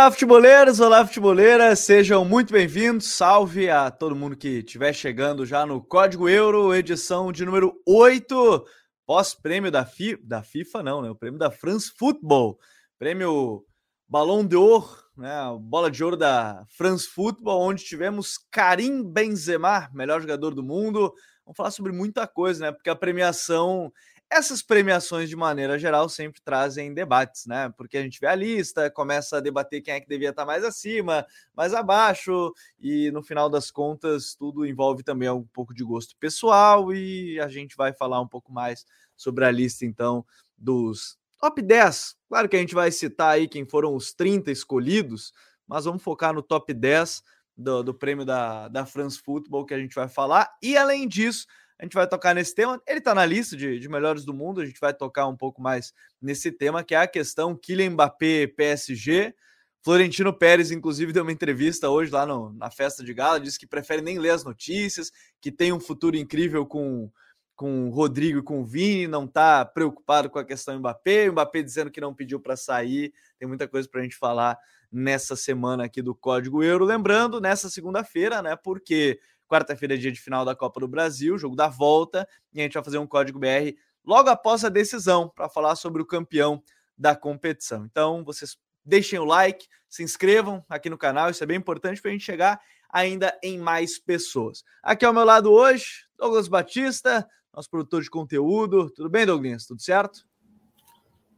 Olá, futeboleiros! Olá, futeboleiras! Sejam muito bem-vindos. Salve a todo mundo que estiver chegando já no Código Euro, edição de número 8, pós-prêmio da, Fi... da FIFA, não, né? O prêmio da France Football, prêmio Ballon d'Or, né? Bola de ouro da France Football, onde tivemos Karim Benzema, melhor jogador do mundo. Vamos falar sobre muita coisa, né? Porque a premiação essas premiações, de maneira geral, sempre trazem debates, né? Porque a gente vê a lista, começa a debater quem é que devia estar mais acima, mais abaixo, e no final das contas, tudo envolve também um pouco de gosto pessoal, e a gente vai falar um pouco mais sobre a lista, então, dos top 10. Claro que a gente vai citar aí quem foram os 30 escolhidos, mas vamos focar no top 10 do, do prêmio da, da France Football que a gente vai falar, e além disso a gente vai tocar nesse tema. Ele está na lista de, de, melhores do mundo, a gente vai tocar um pouco mais nesse tema, que é a questão Kylian Mbappé PSG. Florentino Pérez, inclusive, deu uma entrevista hoje lá no, na festa de gala, disse que prefere nem ler as notícias, que tem um futuro incrível com, com o Rodrigo e com o Vini, não está preocupado com a questão Mbappé, o Mbappé dizendo que não pediu para sair, tem muita coisa para a gente falar nessa semana aqui do Código Euro. Lembrando, nessa segunda-feira, né, porque Quarta-feira é dia de final da Copa do Brasil, jogo da volta, e a gente vai fazer um código BR logo após a decisão para falar sobre o campeão da competição. Então, vocês deixem o like, se inscrevam aqui no canal, isso é bem importante para a gente chegar ainda em mais pessoas. Aqui ao meu lado hoje, Douglas Batista, nosso produtor de conteúdo. Tudo bem, Douglas? Tudo certo?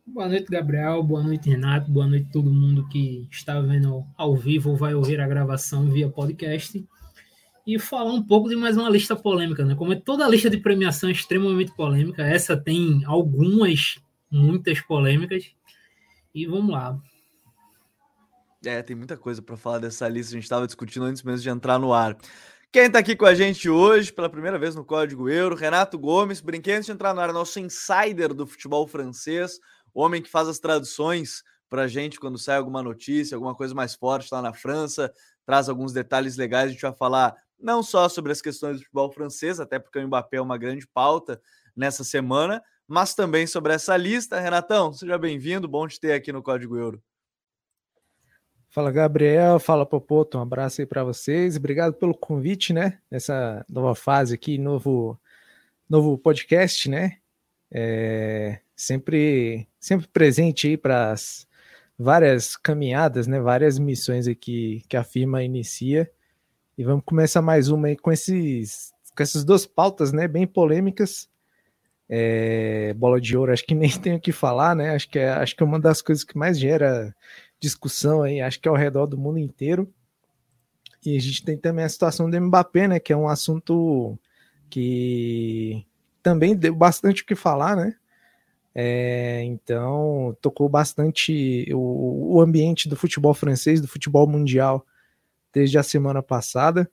Boa noite, Gabriel. Boa noite, Renato. Boa noite, todo mundo que está vendo ao vivo ou vai ouvir a gravação via podcast e falar um pouco de mais uma lista polêmica, né? Como é toda lista de premiação é extremamente polêmica, essa tem algumas, muitas polêmicas. E vamos lá. É, tem muita coisa para falar dessa lista, a gente estava discutindo antes mesmo de entrar no ar. Quem está aqui com a gente hoje, pela primeira vez no Código Euro, Renato Gomes, brinquedo antes de entrar no ar, nosso insider do futebol francês, homem que faz as traduções para a gente quando sai alguma notícia, alguma coisa mais forte lá na França, traz alguns detalhes legais, a gente vai falar não só sobre as questões do futebol francês, até porque o Mbappé é uma grande pauta nessa semana, mas também sobre essa lista. Renatão, seja bem-vindo, bom te ter aqui no Código Euro. Fala, Gabriel. Fala, Popoto. Um abraço aí para vocês. Obrigado pelo convite, né? Nessa nova fase aqui, novo, novo podcast, né? É, sempre, sempre presente aí para as várias caminhadas, né? Várias missões aqui que a firma inicia. E vamos começar mais uma aí com, esses, com essas duas pautas, né? Bem polêmicas. É, bola de ouro, acho que nem tenho o que falar, né? Acho que, é, acho que é uma das coisas que mais gera discussão aí, acho que é ao redor do mundo inteiro. E a gente tem também a situação do Mbappé, né? Que é um assunto que também deu bastante o que falar, né? É, então, tocou bastante o, o ambiente do futebol francês, do futebol mundial desde a semana passada.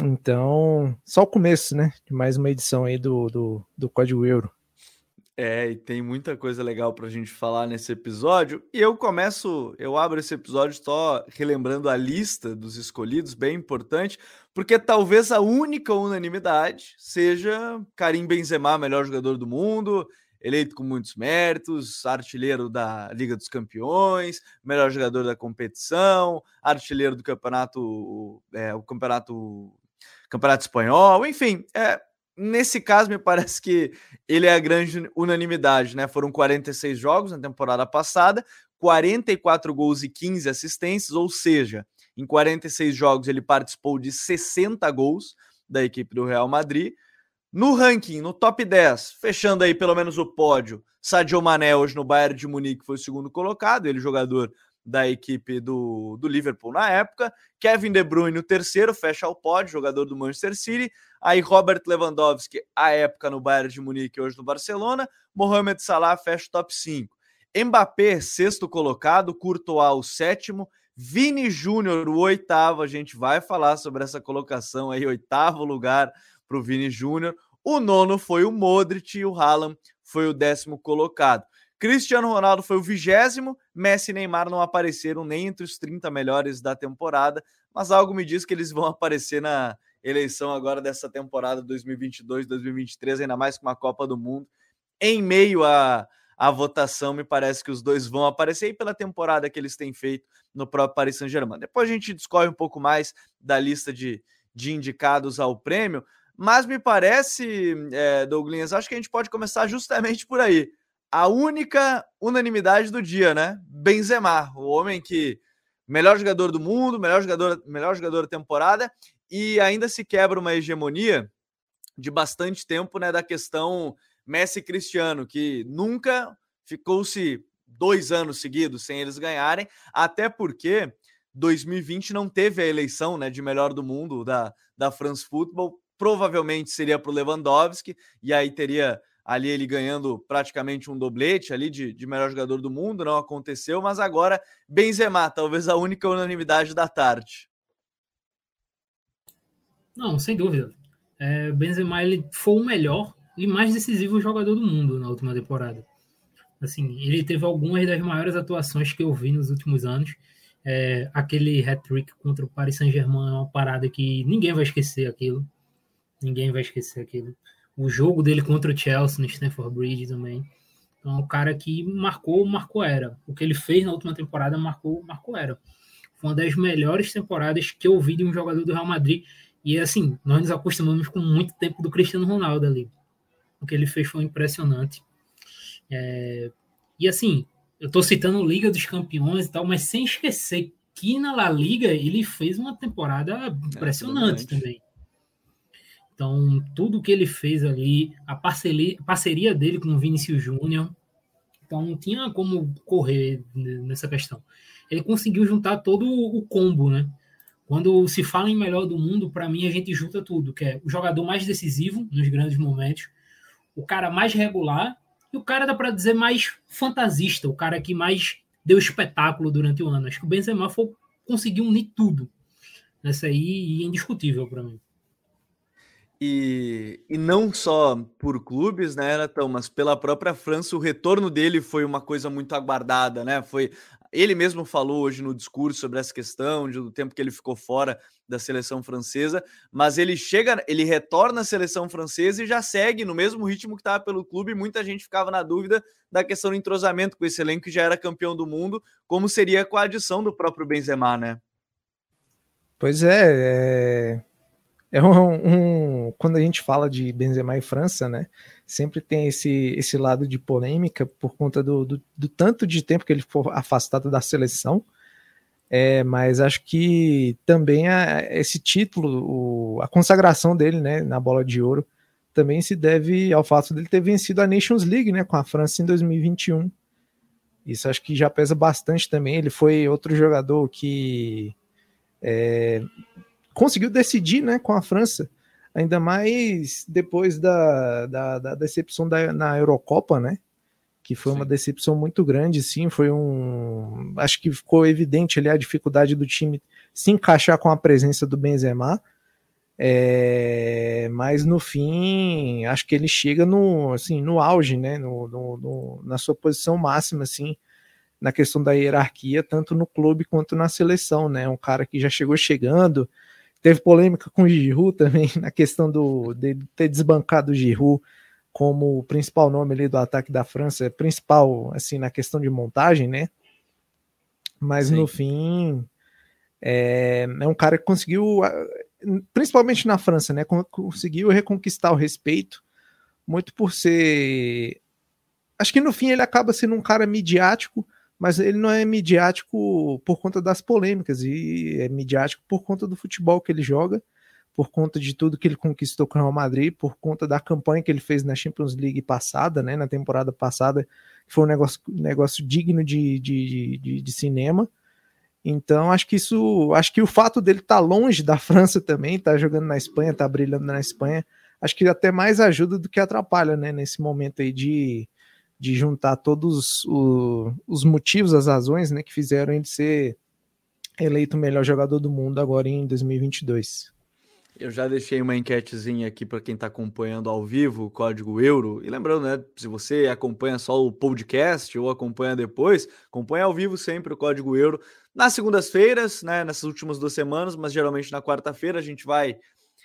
Então, só o começo, né? De mais uma edição aí do, do, do Código Euro. É, e tem muita coisa legal para a gente falar nesse episódio. E eu começo, eu abro esse episódio só relembrando a lista dos escolhidos, bem importante, porque talvez a única unanimidade seja Karim Benzema, melhor jogador do mundo, eleito com muitos méritos, artilheiro da Liga dos Campeões, melhor jogador da competição, artilheiro do campeonato, é, o campeonato, campeonato espanhol, enfim, é, nesse caso me parece que ele é a grande unanimidade, né? Foram 46 jogos na temporada passada, 44 gols e 15 assistências, ou seja, em 46 jogos ele participou de 60 gols da equipe do Real Madrid. No ranking, no top 10, fechando aí pelo menos o pódio, Sadio Mané hoje no Bayern de Munique foi o segundo colocado, ele jogador da equipe do, do Liverpool na época. Kevin De Bruyne o terceiro, fecha o pódio, jogador do Manchester City. Aí Robert Lewandowski, à época no Bayern de Munique, hoje no Barcelona. Mohamed Salah fecha o top 5. Mbappé, sexto colocado, Courtois o sétimo, Vini Júnior o oitavo, a gente vai falar sobre essa colocação aí, oitavo lugar para o Vini Júnior. O nono foi o Modric e o Haaland foi o décimo colocado. Cristiano Ronaldo foi o vigésimo, Messi e Neymar não apareceram nem entre os 30 melhores da temporada, mas algo me diz que eles vão aparecer na eleição agora dessa temporada 2022-2023, ainda mais com uma Copa do Mundo, em meio a, a votação, me parece que os dois vão aparecer e pela temporada que eles têm feito no próprio Paris Saint-Germain. Depois a gente discorre um pouco mais da lista de, de indicados ao prêmio, mas me parece, é, Douglas, acho que a gente pode começar justamente por aí. A única unanimidade do dia, né? Benzema, o homem que melhor jogador do mundo, melhor jogador, melhor jogador da temporada e ainda se quebra uma hegemonia de bastante tempo, né, da questão Messi Cristiano, que nunca ficou-se dois anos seguidos sem eles ganharem, até porque 2020 não teve a eleição né, de melhor do mundo da, da France Football, provavelmente seria para o Lewandowski, e aí teria ali ele ganhando praticamente um doblete ali de, de melhor jogador do mundo, não aconteceu, mas agora Benzema, talvez a única unanimidade da tarde. Não, sem dúvida. É, Benzema ele foi o melhor e mais decisivo jogador do mundo na última temporada. Assim, ele teve algumas das maiores atuações que eu vi nos últimos anos. É, aquele hat-trick contra o Paris Saint-Germain é uma parada que ninguém vai esquecer aquilo. Ninguém vai esquecer aquilo. O jogo dele contra o Chelsea no Stamford Bridge também. Então, é um cara que marcou, marcou era. O que ele fez na última temporada marcou, marcou era. Foi uma das melhores temporadas que eu vi de um jogador do Real Madrid. E assim, nós nos acostumamos com muito tempo do Cristiano Ronaldo ali. O que ele fez foi impressionante. É, e assim, eu estou citando Liga dos Campeões e tal, mas sem esquecer que na La Liga ele fez uma temporada impressionante é, também. Então, tudo que ele fez ali, a parceria, parceria dele com o Vinícius Júnior, então não tinha como correr nessa questão. Ele conseguiu juntar todo o combo, né? Quando se fala em melhor do mundo, para mim a gente junta tudo, que é o jogador mais decisivo nos grandes momentos, o cara mais regular e o cara dá para dizer mais fantasista, o cara que mais deu espetáculo durante o ano. Acho que o Benzema foi, conseguiu unir tudo nessa aí e é indiscutível para mim. E, e não só por clubes, né, Natão, mas pela própria França, o retorno dele foi uma coisa muito aguardada, né? Foi ele mesmo falou hoje no discurso sobre essa questão de, do tempo que ele ficou fora da seleção francesa, mas ele chega, ele retorna à seleção francesa e já segue no mesmo ritmo que estava pelo clube. Muita gente ficava na dúvida da questão do entrosamento com esse elenco que já era campeão do mundo, como seria com a adição do próprio Benzema, né? Pois é, é é um, um, quando a gente fala de Benzema e França, né? Sempre tem esse, esse lado de polêmica por conta do, do, do tanto de tempo que ele for afastado da seleção. É, mas acho que também a, esse título, o, a consagração dele, né, na bola de ouro, também se deve ao fato dele ter vencido a Nations League, né, com a França em 2021. Isso acho que já pesa bastante também. Ele foi outro jogador que é, conseguiu decidir né, com a França, ainda mais depois da, da, da decepção da, na Eurocopa, né? Que foi sim. uma decepção muito grande, sim. Foi um. Acho que ficou evidente ali a dificuldade do time se encaixar com a presença do Benzema. É, mas no fim, acho que ele chega no, assim, no auge, né? No, no, no, na sua posição máxima, assim, na questão da hierarquia, tanto no clube quanto na seleção, né? Um cara que já chegou chegando, Teve polêmica com o Giroud também, na questão do, de ter desbancado o Giroud como principal nome ali do ataque da França, principal, assim, na questão de montagem, né? Mas Sim. no fim, é, é, um cara que conseguiu, principalmente na França, né? Conseguiu reconquistar o respeito, muito por ser. Acho que no fim ele acaba sendo um cara midiático, mas ele não é midiático por conta das polêmicas, e é midiático por conta do futebol que ele joga, por conta de tudo que ele conquistou com o Real Madrid, por conta da campanha que ele fez na Champions League passada, né, na temporada passada, que foi um negócio, negócio digno de, de, de, de cinema. Então, acho que isso, acho que o fato dele estar tá longe da França também, tá jogando na Espanha, tá brilhando na Espanha, acho que até mais ajuda do que atrapalha, né, nesse momento aí de, de juntar todos o, os motivos, as razões né, que fizeram ele ser eleito o melhor jogador do mundo agora em 2022. Eu já deixei uma enquetezinha aqui para quem está acompanhando ao vivo Código Euro. E lembrando, né, se você acompanha só o podcast ou acompanha depois, acompanha ao vivo sempre o Código Euro. Nas segundas-feiras, né, nessas últimas duas semanas, mas geralmente na quarta-feira a gente vai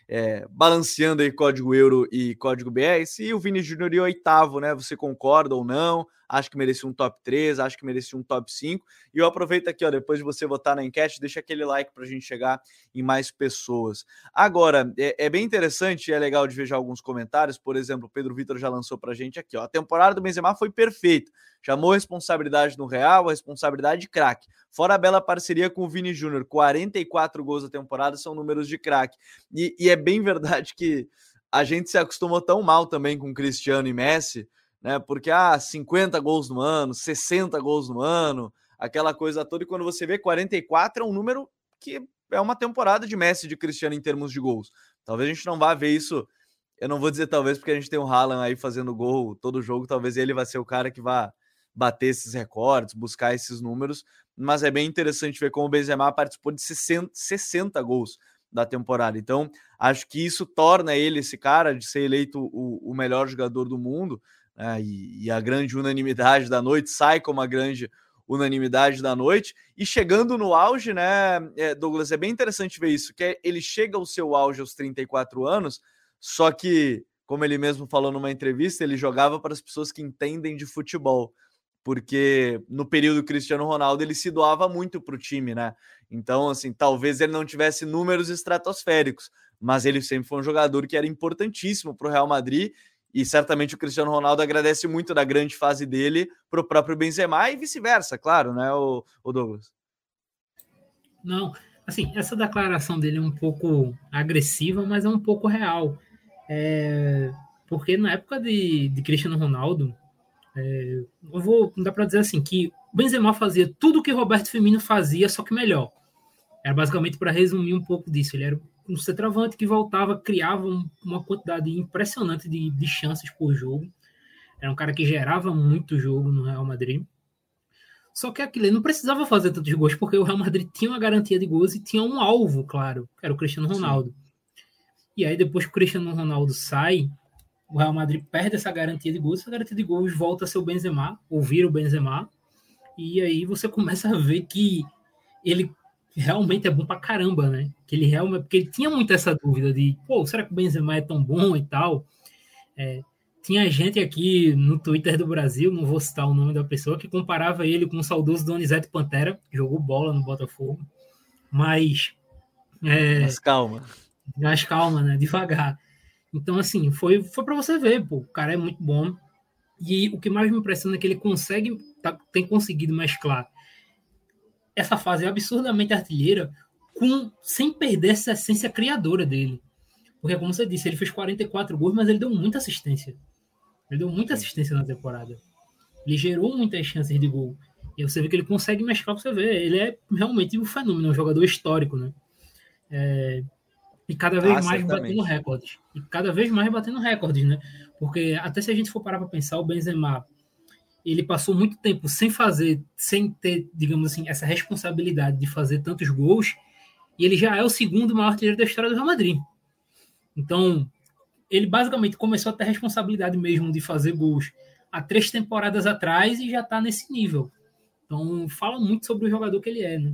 é, balanceando aí código euro e código BS. E o Vini Júnior em oitavo, né? Você concorda ou não? Acho que merecia um top 3, acho que merecia um top 5. E eu aproveito aqui, ó, depois de você votar na enquete, deixa aquele like para a gente chegar em mais pessoas. Agora, é, é bem interessante, é legal de ver já alguns comentários. Por exemplo, o Pedro Vitor já lançou para a gente aqui, ó. A temporada do Benzema foi perfeita. Chamou responsabilidade no Real, a responsabilidade de craque. Fora a bela parceria com o Vini Júnior, 44 gols da temporada são números de craque. E, e é bem verdade que a gente se acostumou tão mal também com Cristiano e Messi, né? Porque ah, 50 gols no ano, 60 gols no ano, aquela coisa toda. E quando você vê 44 é um número que é uma temporada de Messi de Cristiano em termos de gols. Talvez a gente não vá ver isso. Eu não vou dizer talvez porque a gente tem o Haaland aí fazendo gol todo jogo, talvez ele vai ser o cara que vá bater esses recordes, buscar esses números, mas é bem interessante ver como o Benzema participou de 60, 60 gols da temporada. Então, acho que isso torna ele esse cara de ser eleito o, o melhor jogador do mundo, né? e, e, a grande unanimidade da noite sai como a grande unanimidade da noite. E chegando no auge, né, é, Douglas, é bem interessante ver isso, que é, ele chega ao seu auge aos 34 anos, só que, como ele mesmo falou numa entrevista, ele jogava para as pessoas que entendem de futebol porque no período Cristiano Ronaldo ele se doava muito para o time, né? Então, assim, talvez ele não tivesse números estratosféricos, mas ele sempre foi um jogador que era importantíssimo para o Real Madrid e certamente o Cristiano Ronaldo agradece muito da grande fase dele para o próprio Benzema e vice-versa, claro, né, o, o Douglas? Não, assim, essa declaração dele é um pouco agressiva, mas é um pouco real. É, porque na época de, de Cristiano Ronaldo, é, eu vou, dá para dizer assim, que o Benzema fazia tudo o que Roberto Firmino fazia, só que melhor. Era basicamente para resumir um pouco disso. Ele era um centroavante que voltava, criava uma quantidade impressionante de, de chances por jogo. Era um cara que gerava muito jogo no Real Madrid. Só que aquilo, ele não precisava fazer tantos gols, porque o Real Madrid tinha uma garantia de gols e tinha um alvo, claro, que era o Cristiano Ronaldo. Sim. E aí, depois que o Cristiano Ronaldo sai, o Real Madrid perde essa garantia de gols, essa garantia de gols volta a ser o Benzema, ouvir o Benzema, e aí você começa a ver que ele realmente é bom pra caramba, né? Que ele realmente, porque ele tinha muito essa dúvida de, pô, será que o Benzema é tão bom e tal? É, tinha gente aqui no Twitter do Brasil, não vou citar o nome da pessoa, que comparava ele com o saudoso Donizete Pantera, que jogou bola no Botafogo, mas... É, mas calma. Mas calma, né? Devagar. Então, assim, foi, foi para você ver, pô, o cara é muito bom. E o que mais me impressiona é que ele consegue, tá, tem conseguido mesclar essa fase absurdamente artilheira com, sem perder essa essência criadora dele. Porque, como você disse, ele fez 44 gols, mas ele deu muita assistência. Ele deu muita assistência na temporada. Ele gerou muitas chances de gol. E você vê que ele consegue mesclar, você vê. Ele é realmente um fenômeno, um jogador histórico, né? É, e cada vez ah, mais certamente. batendo recordes. E cada vez mais batendo recordes, né? Porque até se a gente for parar para pensar, o Benzema, ele passou muito tempo sem fazer, sem ter, digamos assim, essa responsabilidade de fazer tantos gols, e ele já é o segundo maior artilheiro da história do Real Madrid. Então, ele basicamente começou a ter responsabilidade mesmo de fazer gols há três temporadas atrás e já está nesse nível. Então, fala muito sobre o jogador que ele é, né?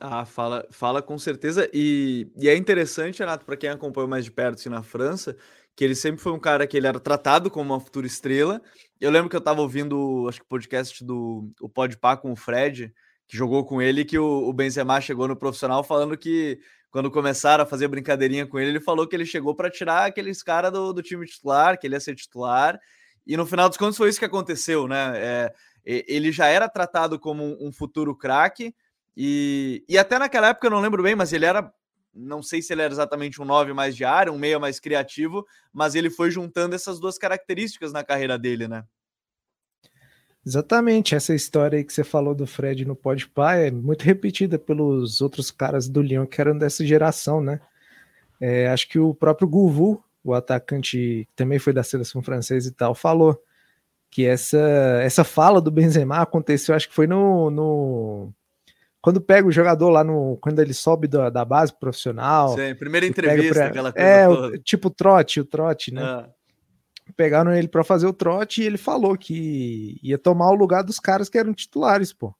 Ah, fala, fala com certeza. E, e é interessante, Renato, para quem acompanhou mais de perto assim, na França, que ele sempre foi um cara que ele era tratado como uma futura estrela. Eu lembro que eu estava ouvindo, acho que o podcast do o Podpah com o Fred, que jogou com ele, que o, o Benzema chegou no profissional falando que quando começaram a fazer brincadeirinha com ele, ele falou que ele chegou para tirar aqueles caras do, do time titular, que ele ia ser titular. E no final dos contos foi isso que aconteceu, né? É, ele já era tratado como um futuro craque, e, e até naquela época eu não lembro bem, mas ele era. Não sei se ele era exatamente um 9 mais de área, um meia mais criativo, mas ele foi juntando essas duas características na carreira dele, né? Exatamente, essa história aí que você falou do Fred no Podpah é muito repetida pelos outros caras do Lyon que eram dessa geração, né? É, acho que o próprio Gouvu, o atacante que também foi da seleção francesa e tal, falou que essa, essa fala do Benzema aconteceu, acho que foi no, no quando pega o jogador lá no. Quando ele sobe da, da base profissional. Sim, primeira entrevista, pra, aquela coisa. É, o, tipo o trote, o trote, né? Ah. Pegaram ele para fazer o trote e ele falou que ia tomar o lugar dos caras que eram titulares, pô.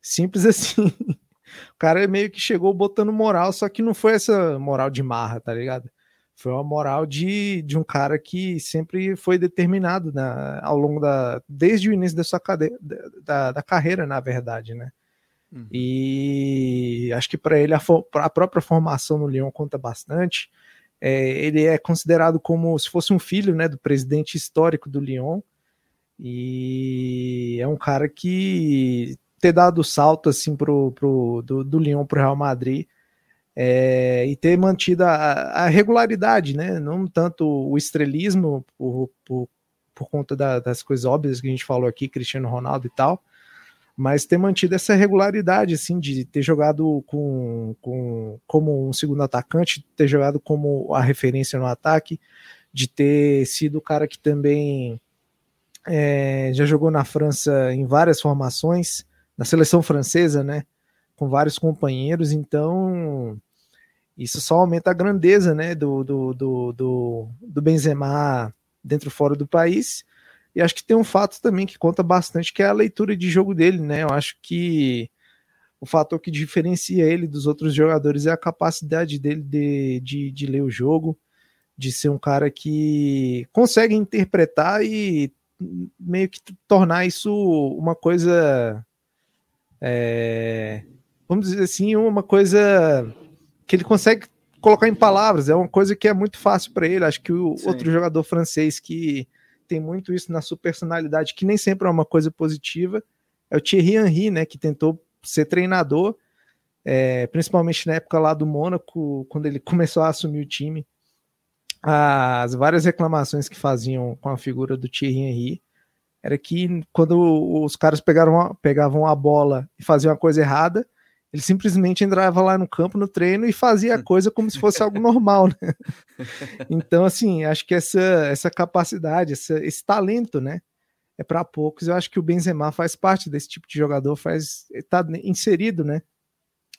Simples assim. o cara meio que chegou botando moral, só que não foi essa moral de marra, tá ligado? Foi uma moral de, de um cara que sempre foi determinado na, ao longo da. desde o início da sua cade, da, da carreira, na verdade, né? Uhum. E acho que para ele a, a, própria formação no Lyon conta bastante. É, ele é considerado como se fosse um filho né, do presidente histórico do Lyon. E é um cara que ter dado o salto assim pro, pro, do, do Lyon para o Real Madrid é, e ter mantido a, a, regularidade, né? Não tanto o estrelismo por, por, por conta da, das coisas óbvias que a gente falou aqui, Cristiano Ronaldo e tal, mas ter mantido essa regularidade, assim, de ter jogado com, com, como um segundo atacante, ter jogado como a referência no ataque, de ter sido o cara que também é, já jogou na França em várias formações, na seleção francesa, né? Com vários companheiros, então isso só aumenta a grandeza, né? Do, do, do, do, do Benzema dentro e fora do país e acho que tem um fato também que conta bastante, que é a leitura de jogo dele, né? Eu acho que o fator que diferencia ele dos outros jogadores é a capacidade dele de, de, de ler o jogo, de ser um cara que consegue interpretar e meio que tornar isso uma coisa. É, vamos dizer assim, uma coisa que ele consegue colocar em palavras, é uma coisa que é muito fácil para ele. Acho que o Sim. outro jogador francês que tem muito isso na sua personalidade, que nem sempre é uma coisa positiva. É o Thierry Henry, né, que tentou ser treinador, é, principalmente na época lá do Mônaco, quando ele começou a assumir o time. As várias reclamações que faziam com a figura do Thierry Henry era que quando os caras pegaram, pegavam a bola e faziam a coisa errada, ele simplesmente entrava lá no campo, no treino, e fazia a coisa como se fosse algo normal, né? Então, assim, acho que essa, essa capacidade, essa, esse talento, né? É para poucos. Eu acho que o Benzema faz parte desse tipo de jogador, faz está inserido, né?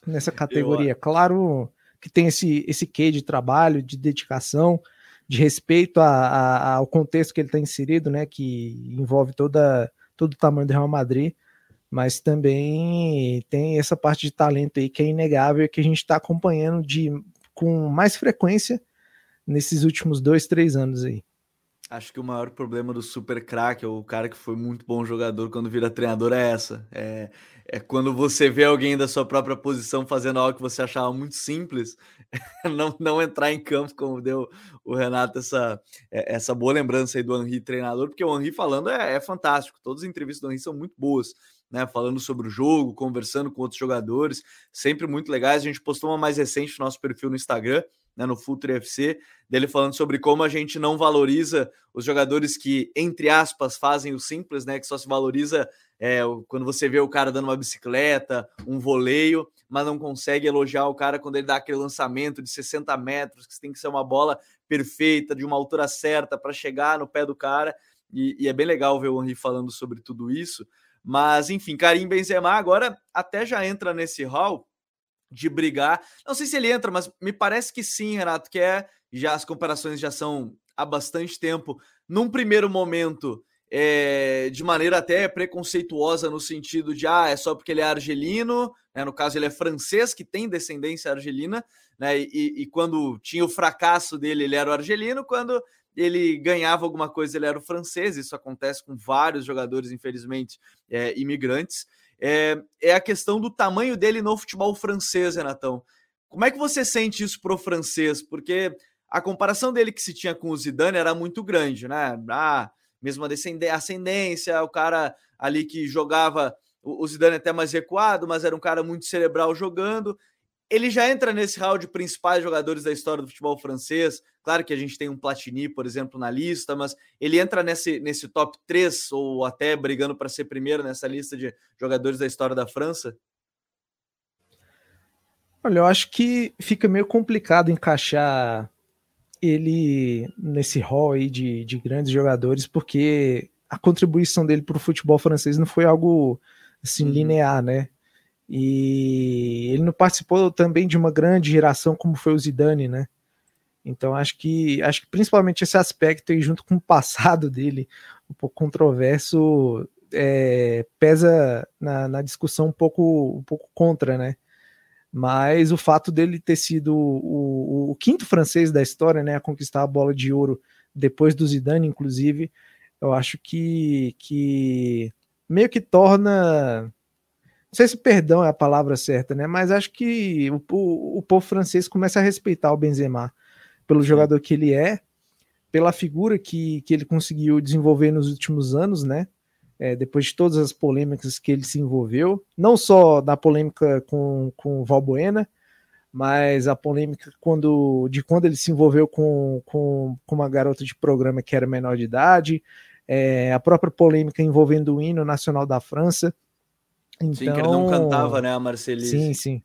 Nessa categoria. Eu... Claro que tem esse, esse quê de trabalho, de dedicação, de respeito a, a, ao contexto que ele está inserido, né? Que envolve toda, todo o tamanho do Real Madrid mas também tem essa parte de talento aí que é inegável que a gente está acompanhando de, com mais frequência nesses últimos dois, três anos aí. Acho que o maior problema do super craque, o cara que foi muito bom jogador quando vira treinador, é essa. É, é quando você vê alguém da sua própria posição fazendo algo que você achava muito simples, não, não entrar em campo, como deu o Renato essa, é, essa boa lembrança aí do Henri treinador, porque o Henri falando é, é fantástico. Todas as entrevistas do Henri são muito boas né, falando sobre o jogo, conversando com outros jogadores, sempre muito legais. A gente postou uma mais recente no nosso perfil no Instagram, né, no Futre FC, dele falando sobre como a gente não valoriza os jogadores que, entre aspas, fazem o simples, né, que só se valoriza é, quando você vê o cara dando uma bicicleta, um voleio, mas não consegue elogiar o cara quando ele dá aquele lançamento de 60 metros, que tem que ser uma bola perfeita, de uma altura certa para chegar no pé do cara. E, e, é bem legal ver o Henri falando sobre tudo isso. Mas, enfim, Karim Benzema agora até já entra nesse hall de brigar. Não sei se ele entra, mas me parece que sim, Renato, que é. Já as comparações já são há bastante tempo. Num primeiro momento, é, de maneira até preconceituosa, no sentido de ah, é só porque ele é argelino, né? no caso, ele é francês, que tem descendência argelina, né? E, e, quando tinha o fracasso dele, ele era o argelino, quando ele ganhava alguma coisa, ele era o francês, isso acontece com vários jogadores, infelizmente, é, imigrantes. É, é, a questão do tamanho dele no futebol francês, Renatão. Como é que você sente isso pro francês? Porque a comparação dele que se tinha com o Zidane era muito grande, né? Ah, mesma ascendência, o cara ali que jogava, o Zidane até mais recuado, mas era um cara muito cerebral jogando ele já entra nesse hall de principais jogadores da história do futebol francês. Claro que a gente tem um Platini, por exemplo, na lista, mas ele entra nesse, nesse top 3 ou até brigando para ser primeiro nessa lista de jogadores da história da França? Olha, eu acho que fica meio complicado encaixar ele nesse hall aí de, de grandes jogadores, porque a contribuição dele para o futebol francês não foi algo assim uhum. linear, né? E ele não participou também de uma grande geração como foi o Zidane, né? Então acho que acho que principalmente esse aspecto aí, junto com o passado dele, um pouco controverso, é, pesa na, na, discussão um pouco, um pouco contra, né? mas o fato dele ter sido o, o, o, quinto francês da história, né, a conquistar a bola de ouro depois do Zidane, inclusive, eu acho que, que meio que torna. Não sei se perdão é a palavra certa, né? Mas acho que o, o, o povo francês começa a respeitar o Benzema pelo jogador que ele é, pela figura que, que ele conseguiu desenvolver nos últimos anos, né? É, depois de todas as polêmicas que ele se envolveu, não só da polêmica com, com o Valbuena, mas a polêmica quando, de quando ele se envolveu com, com, com uma garota de programa que era menor de idade, é, a própria polêmica envolvendo o hino nacional da França. Então, sim, que ele não então, cantava, né, a Marcelise. Sim, sim.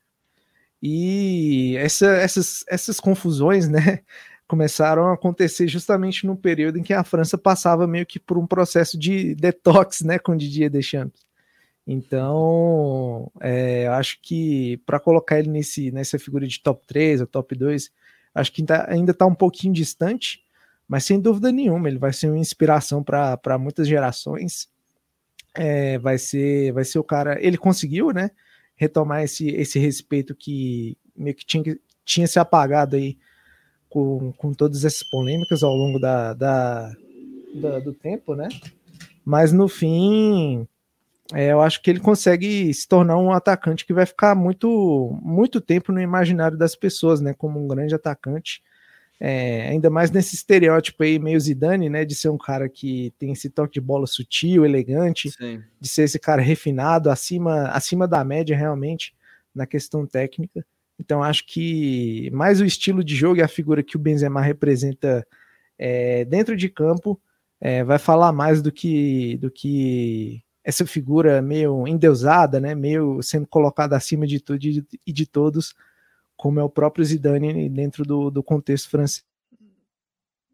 E essa, essas, essas confusões, né, começaram a acontecer justamente no período em que a França passava meio que por um processo de detox, né, com Didier Deschamps. Então, é, acho que para colocar ele nesse, nessa figura de top 3 ou top 2, acho que ainda está um pouquinho distante, mas sem dúvida nenhuma, ele vai ser uma inspiração para muitas gerações. É, vai ser vai ser o cara. Ele conseguiu, né? Retomar esse, esse respeito que meio que tinha, tinha se apagado aí com, com todas essas polêmicas ao longo da, da, da do tempo, né? Mas no fim, é, eu acho que ele consegue se tornar um atacante que vai ficar muito, muito tempo no imaginário das pessoas, né? Como um grande atacante. É, ainda mais nesse estereótipo aí meio Zidane, né? De ser um cara que tem esse toque de bola sutil, elegante, Sim. de ser esse cara refinado, acima, acima da média realmente na questão técnica. Então acho que mais o estilo de jogo e a figura que o Benzema representa é, dentro de campo é, vai falar mais do que do que essa figura meio endeusada, né, meio sendo colocada acima de tudo e de, de todos, como é o próprio Zidane dentro do, do contexto francês.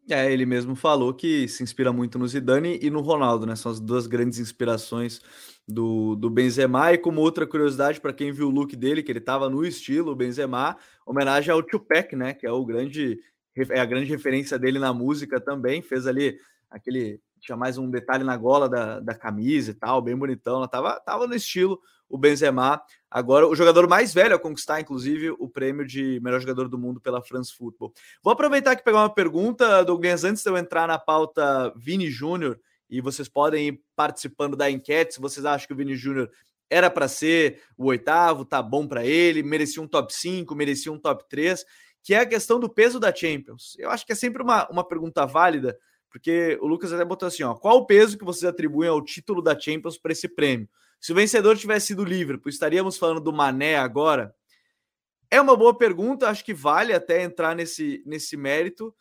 É, ele mesmo falou que se inspira muito no Zidane e no Ronaldo, né? São as duas grandes inspirações do, do Benzema. E como outra curiosidade, para quem viu o look dele, que ele estava no estilo Benzema, homenagem ao Tupac, né? Que é o grande é a grande referência dele na música também. Fez ali aquele tinha mais um detalhe na gola da, da camisa e tal, bem bonitão. Ela tava, tava no estilo o Benzema. Agora, o jogador mais velho a conquistar, inclusive, o prêmio de melhor jogador do mundo pela France Football. Vou aproveitar aqui pegar uma pergunta, Douglas, antes de eu entrar na pauta Vini Júnior, e vocês podem ir participando da enquete se vocês acham que o Vini Júnior era para ser o oitavo, tá bom para ele, merecia um top 5, merecia um top 3, que é a questão do peso da Champions. Eu acho que é sempre uma, uma pergunta válida, porque o Lucas até botou assim: ó, qual o peso que vocês atribuem ao título da Champions para esse prêmio? Se o vencedor tivesse sido Liverpool, estaríamos falando do Mané agora? É uma boa pergunta, acho que vale até entrar nesse, nesse mérito.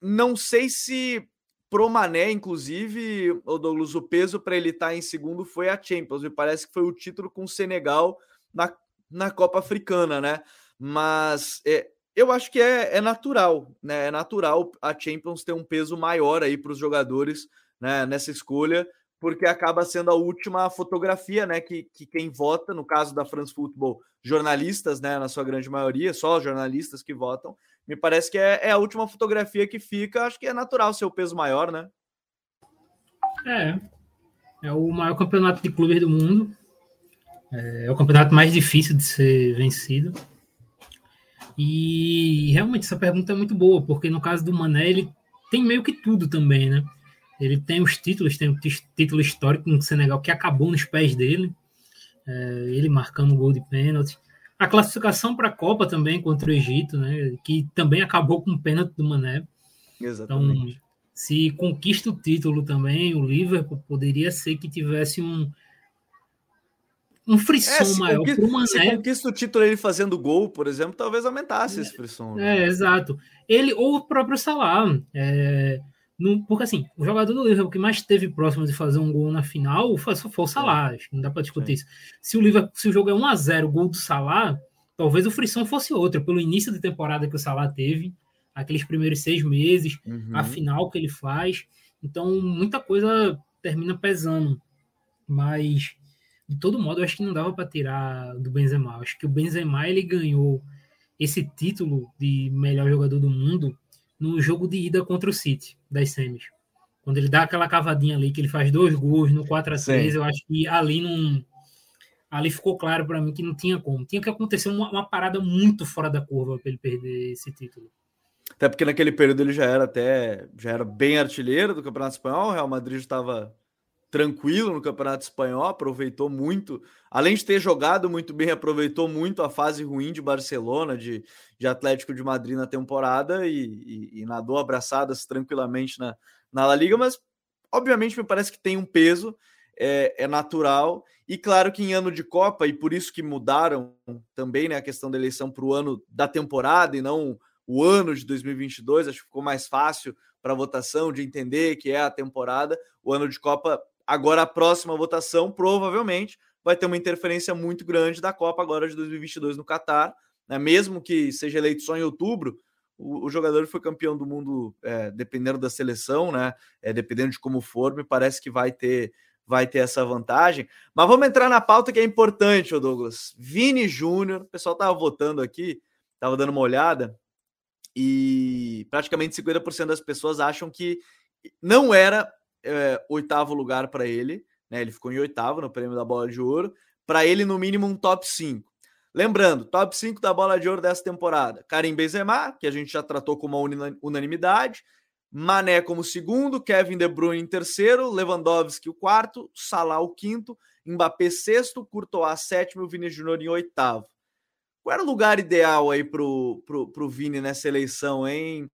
Não sei se pro Mané, inclusive, o Douglas, o peso para ele estar tá em segundo foi a Champions. Me parece que foi o título com o Senegal na, na Copa Africana, né? Mas é, eu acho que é, é natural, né? É natural a Champions ter um peso maior aí para os jogadores né, nessa escolha, porque acaba sendo a última fotografia, né? Que, que quem vota, no caso da France Football, jornalistas, né? Na sua grande maioria, só jornalistas que votam. Me parece que é, é a última fotografia que fica. Acho que é natural ser o peso maior, né? É. É o maior campeonato de clubes do mundo. É, é o campeonato mais difícil de ser vencido. E realmente essa pergunta é muito boa, porque no caso do Mané, ele tem meio que tudo também, né? Ele tem os títulos, tem o título histórico no Senegal que acabou nos pés dele, é, ele marcando o gol de pênalti. A classificação para a Copa também contra o Egito, né? Que também acabou com o pênalti do Mané. Exatamente. Então, se conquista o título também, o Liverpool poderia ser que tivesse um, um frisson é, maior para o Mané. Se conquista o título ele fazendo gol, por exemplo, talvez aumentasse é, esse frisson. Né? É, exato. Ele ou o próprio Salah. É, porque assim, o jogador do Liverpool que mais teve próximo de fazer um gol na final foi, foi o Salah. Acho que não dá para discutir isso. Se o, Liverpool, se o jogo é 1 a 0 gol do Salah, talvez o frisson fosse outro. Pelo início da temporada que o Salah teve, aqueles primeiros seis meses, uhum. a final que ele faz. Então, muita coisa termina pesando. Mas de todo modo, eu acho que não dava para tirar do Benzema. Eu acho que o Benzema ele ganhou esse título de melhor jogador do mundo no jogo de ida contra o City, das semis. Quando ele dá aquela cavadinha ali, que ele faz dois gols no 4 a 3 Sim. eu acho que ali não, ali ficou claro para mim que não tinha como. Tinha que acontecer uma, uma parada muito fora da curva para ele perder esse título. Até porque naquele período ele já era até já era bem artilheiro do Campeonato Espanhol, o Real Madrid estava tranquilo no Campeonato Espanhol, aproveitou muito, além de ter jogado muito bem, aproveitou muito a fase ruim de Barcelona, de, de Atlético de Madrid na temporada e, e, e nadou abraçadas tranquilamente na, na La Liga, mas obviamente me parece que tem um peso, é, é, natural, e claro que em ano de Copa, e por isso que mudaram também né, a questão da eleição para o ano da temporada e não o ano de 2022, acho que ficou mais fácil para votação de entender que é a temporada, o ano de Copa Agora, a próxima votação provavelmente vai ter uma interferência muito grande da Copa agora de 2022 no Catar, né? mesmo que seja eleito só em outubro. O, o jogador foi campeão do mundo, é, dependendo da seleção, né? É, dependendo de como for, me parece que vai ter vai ter essa vantagem. Mas vamos entrar na pauta que é importante, Douglas. Vini Júnior, o pessoal estava votando aqui, estava dando uma olhada, e praticamente 50% das pessoas acham que não era é, oitavo lugar para ele, né? Ele ficou em oitavo no prêmio da bola de ouro. Para ele, no mínimo, um top 5. Lembrando, top 5 da bola de ouro dessa temporada: Karim Benzema, que a gente já tratou como uma unanimidade. Mané como segundo, Kevin De Bruyne em terceiro, Lewandowski o quarto, Salah o quinto, Mbappé sexto, Courtois sétimo e o Vini Júnior em oitavo. Qual era o lugar ideal aí pro, pro, pro Vini nessa eleição, hein,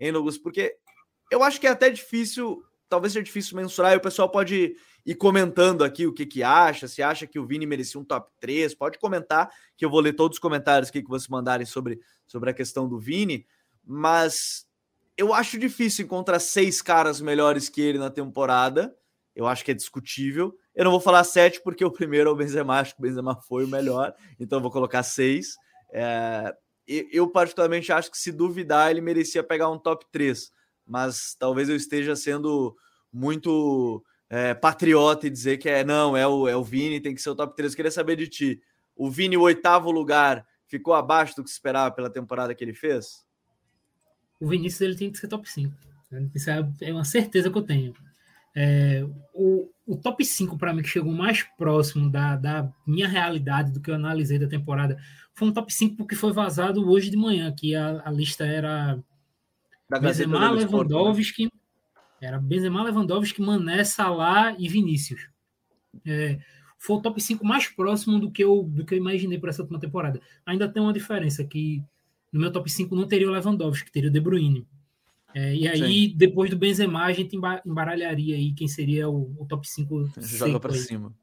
hein? Porque eu acho que é até difícil talvez seja difícil mensurar, e o pessoal pode ir comentando aqui o que, que acha, se acha que o Vini merecia um top 3, pode comentar, que eu vou ler todos os comentários aqui que vocês mandarem sobre, sobre a questão do Vini, mas eu acho difícil encontrar seis caras melhores que ele na temporada, eu acho que é discutível, eu não vou falar sete porque o primeiro é o Benzema, acho que o Benzema foi o melhor, então eu vou colocar seis, é, eu particularmente acho que se duvidar ele merecia pegar um top 3, mas talvez eu esteja sendo muito é, patriota e dizer que é não, é o, é o Vini, tem que ser o top 3. Eu queria saber de ti. O Vini, o oitavo lugar, ficou abaixo do que se esperava pela temporada que ele fez? O Vinícius ele tem que ser top 5. Isso é, é uma certeza que eu tenho. É, o, o top 5 para mim que chegou mais próximo da, da minha realidade do que eu analisei da temporada foi um top 5 porque foi vazado hoje de manhã, que a, a lista era Benzema, né? Lewandowski, né? era Benzema, Lewandowski, Mané, Salah e Vinícius. É, foi o top 5 mais próximo do que eu, do que eu imaginei para essa última temporada. Ainda tem uma diferença que no meu top 5 não teria o Lewandowski, teria o De Bruyne. É, e aí, Sim. depois do Benzema, a gente embaralharia aí quem seria o, o top 5. Joga para cima.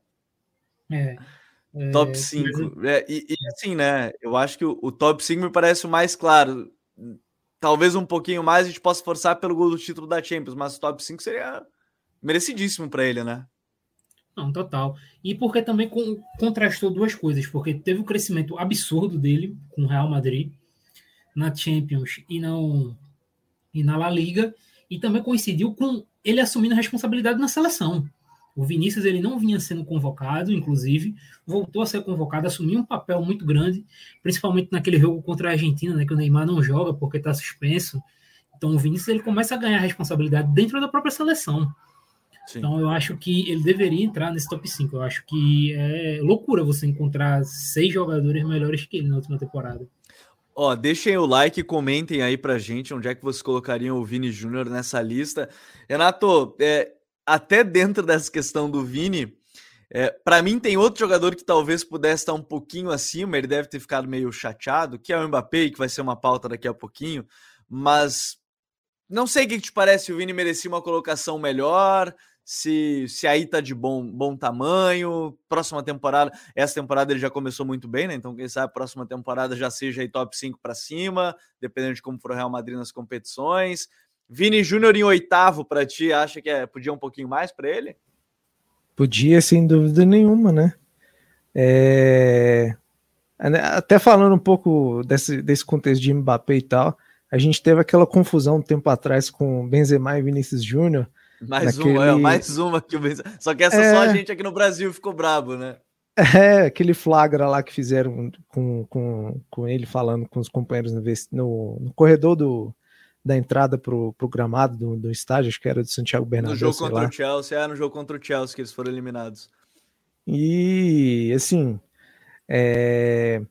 É. É, top 5. É, e, e, assim, né? Eu acho que o, o, top 5 me parece o mais claro talvez um pouquinho mais a gente possa forçar pelo gol do título da Champions, mas o top 5 seria merecidíssimo para ele, né? Não, total. E porque também contrastou duas coisas, porque teve o um crescimento absurdo dele com o Real Madrid na Champions e não e na La Liga, e também coincidiu com ele assumindo a responsabilidade na seleção. O Vinícius ele não vinha sendo convocado, inclusive, voltou a ser convocado, assumiu um papel muito grande, principalmente naquele jogo contra a Argentina, né, que o Neymar não joga porque está suspenso. Então o Vinícius ele começa a ganhar responsabilidade dentro da própria seleção. Sim. Então eu acho que ele deveria entrar nesse top 5. Eu acho que é loucura você encontrar seis jogadores melhores que ele na última temporada. Ó, deixem o like e comentem aí pra gente onde é que vocês colocariam o Vini Júnior nessa lista. Renato, é, até dentro dessa questão do Vini, é, para mim tem outro jogador que talvez pudesse estar um pouquinho acima, ele deve ter ficado meio chateado, que é o Mbappé, que vai ser uma pauta daqui a pouquinho, mas não sei o que te parece, o Vini merecia uma colocação melhor, se, se aí tá de bom, bom tamanho, próxima temporada, essa temporada ele já começou muito bem, né? Então quem sabe a próxima temporada já seja aí top 5 para cima, dependendo de como for o Real Madrid nas competições. Vini Júnior em oitavo para ti, acha que é, podia um pouquinho mais para ele? Podia, sem dúvida nenhuma, né? É... Até falando um pouco desse, desse contexto de Mbappé e tal, a gente teve aquela confusão um tempo atrás com Benzema e Vinícius Júnior. Mais naquele... uma, é, mais uma que o Benzema... Só que essa é... só a gente aqui no Brasil ficou brabo, né? É, aquele flagra lá que fizeram com, com, com ele falando com os companheiros no, no, no corredor do, da entrada pro, pro gramado do, do estádio, acho que era do Santiago Bernabéu. No jogo contra lá. o Chelsea, é no jogo contra o Chelsea que eles foram eliminados. E assim, é...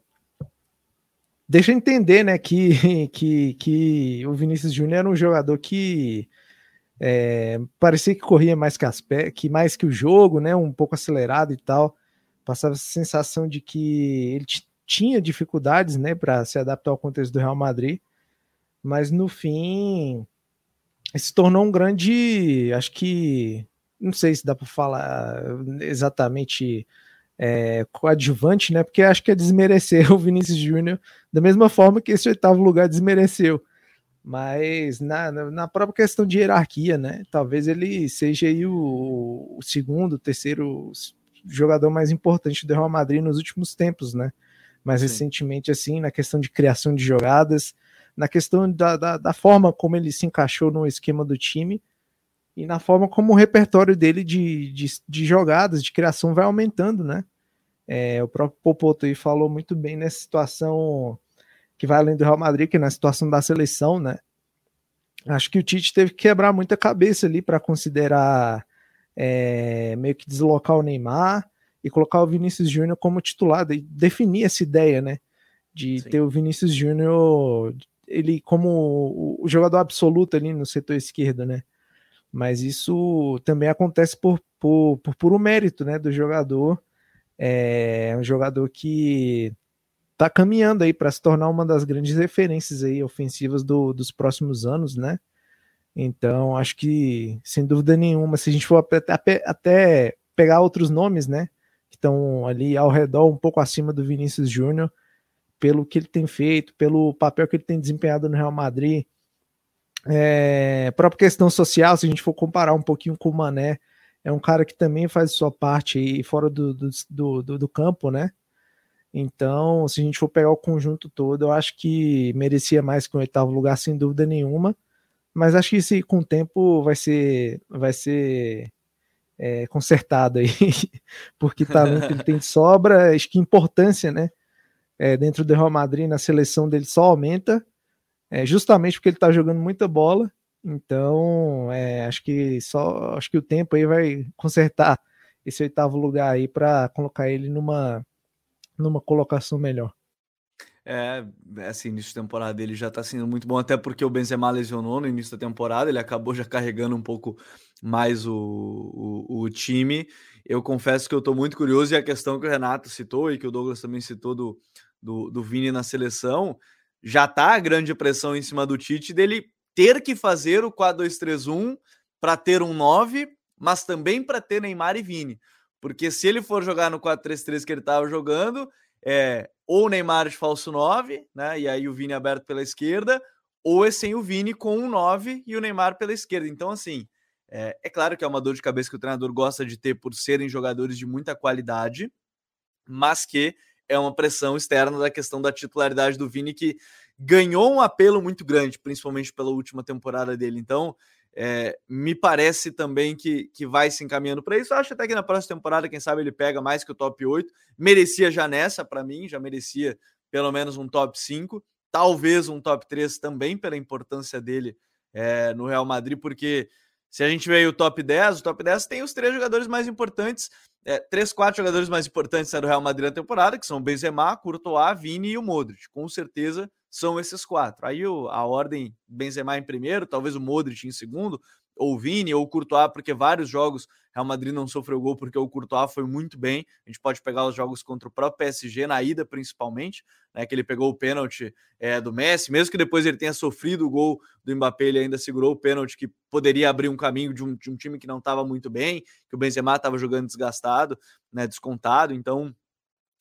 deixa entender, né, que, que, que o Vinícius Júnior era um jogador que é, parecia que corria mais que, as pé, que mais que o jogo, né, um pouco acelerado e tal. Passava essa sensação de que ele tinha dificuldades, né, para se adaptar ao contexto do Real Madrid, mas no fim se tornou um grande, acho que não sei se dá para falar exatamente é, coadjuvante, né? Porque acho que é desmerecer o Vinícius Júnior da mesma forma que esse oitavo lugar desmereceu. Mas na, na própria questão de hierarquia, né? Talvez ele seja aí o, o segundo, terceiro jogador mais importante do Real Madrid nos últimos tempos, né? Mais Sim. recentemente, assim, na questão de criação de jogadas, na questão da, da, da, forma como ele se encaixou no esquema do time e na forma como o repertório dele de, de, de jogadas, de criação vai aumentando, né? É, o próprio Popoto aí falou muito bem nessa situação que vai além do Real Madrid, que é na situação da seleção, né? Acho que o Tite teve que quebrar muita cabeça ali para considerar é, meio que deslocar o Neymar e colocar o Vinícius Júnior como titular, e definir essa ideia, né? De Sim. ter o Vinícius Júnior ele como o jogador absoluto ali no setor esquerdo, né? Mas isso também acontece por, por, por puro mérito, né, do jogador. É um jogador que tá caminhando aí para se tornar uma das grandes referências aí ofensivas do, dos próximos anos, né? Então, acho que, sem dúvida nenhuma, se a gente for até, até pegar outros nomes, né, que estão ali ao redor, um pouco acima do Vinícius Júnior, pelo que ele tem feito, pelo papel que ele tem desempenhado no Real Madrid. É, própria questão social, se a gente for comparar um pouquinho com o Mané, é um cara que também faz sua parte aí fora do, do, do, do campo, né? Então, se a gente for pegar o conjunto todo, eu acho que merecia mais que o oitavo lugar, sem dúvida nenhuma. Mas acho que isso com o tempo vai ser, vai ser é, consertado aí, porque talento ele tem de sobra, acho que importância, né? É, dentro do Real Madrid na seleção dele só aumenta, é, justamente porque ele está jogando muita bola. Então, é, acho que só acho que o tempo aí vai consertar esse oitavo lugar aí para colocar ele numa numa colocação melhor. É, assim, início de temporada dele já tá sendo muito bom, até porque o Benzema lesionou no início da temporada, ele acabou já carregando um pouco mais o, o, o time. Eu confesso que eu tô muito curioso e a questão que o Renato citou e que o Douglas também citou do, do, do Vini na seleção, já tá a grande pressão em cima do Tite dele ter que fazer o 4-2-3-1 para ter um 9, mas também para ter Neymar e Vini. Porque se ele for jogar no 4-3-3 que ele estava jogando, é ou Neymar de falso 9, né? E aí o Vini aberto pela esquerda, ou é sem o Vini com um 9 e o Neymar pela esquerda. Então, assim, é, é claro que é uma dor de cabeça que o treinador gosta de ter por serem jogadores de muita qualidade, mas que é uma pressão externa da questão da titularidade do Vini, que ganhou um apelo muito grande, principalmente pela última temporada dele. Então, é, me parece também que, que vai se encaminhando para isso. acho até que na próxima temporada, quem sabe, ele pega mais que o top 8. Merecia já nessa, para mim, já merecia pelo menos um top 5. Talvez um top 3 também, pela importância dele é, no Real Madrid, porque se a gente vê o top 10, o top 10 tem os três jogadores mais importantes é, três, quatro jogadores mais importantes do Real Madrid na temporada, que são Benzema, Courtois, Vini e o Modric. Com certeza são esses quatro. Aí o, a ordem Benzema em primeiro, talvez o Modric em segundo, ou Vini, ou Courtois, porque vários jogos Real Madrid não sofreu gol porque o Courtois foi muito bem. A gente pode pegar os jogos contra o próprio PSG, na ida principalmente, né, que ele pegou o pênalti é, do Messi, mesmo que depois ele tenha sofrido o gol do Mbappé, ele ainda segurou o pênalti que poderia abrir um caminho de um, de um time que não estava muito bem, que o Benzema estava jogando desgastado, né, descontado. Então,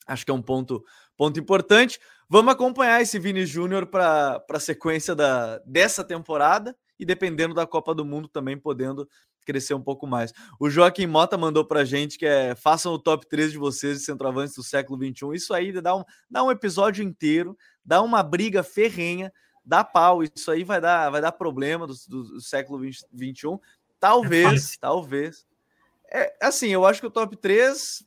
acho que é um ponto, ponto importante. Vamos acompanhar esse Vini Júnior para a sequência da, dessa temporada e dependendo da Copa do Mundo também podendo crescer um pouco mais. O Joaquim Mota mandou para gente que é façam o top 3 de vocês de centroavantes do século 21. Isso aí dá um, dá um episódio inteiro, dá uma briga ferrenha, dá pau. Isso aí vai dar, vai dar problema do, do, do século 20, 21. Talvez, é talvez. É, assim, eu acho que o top 3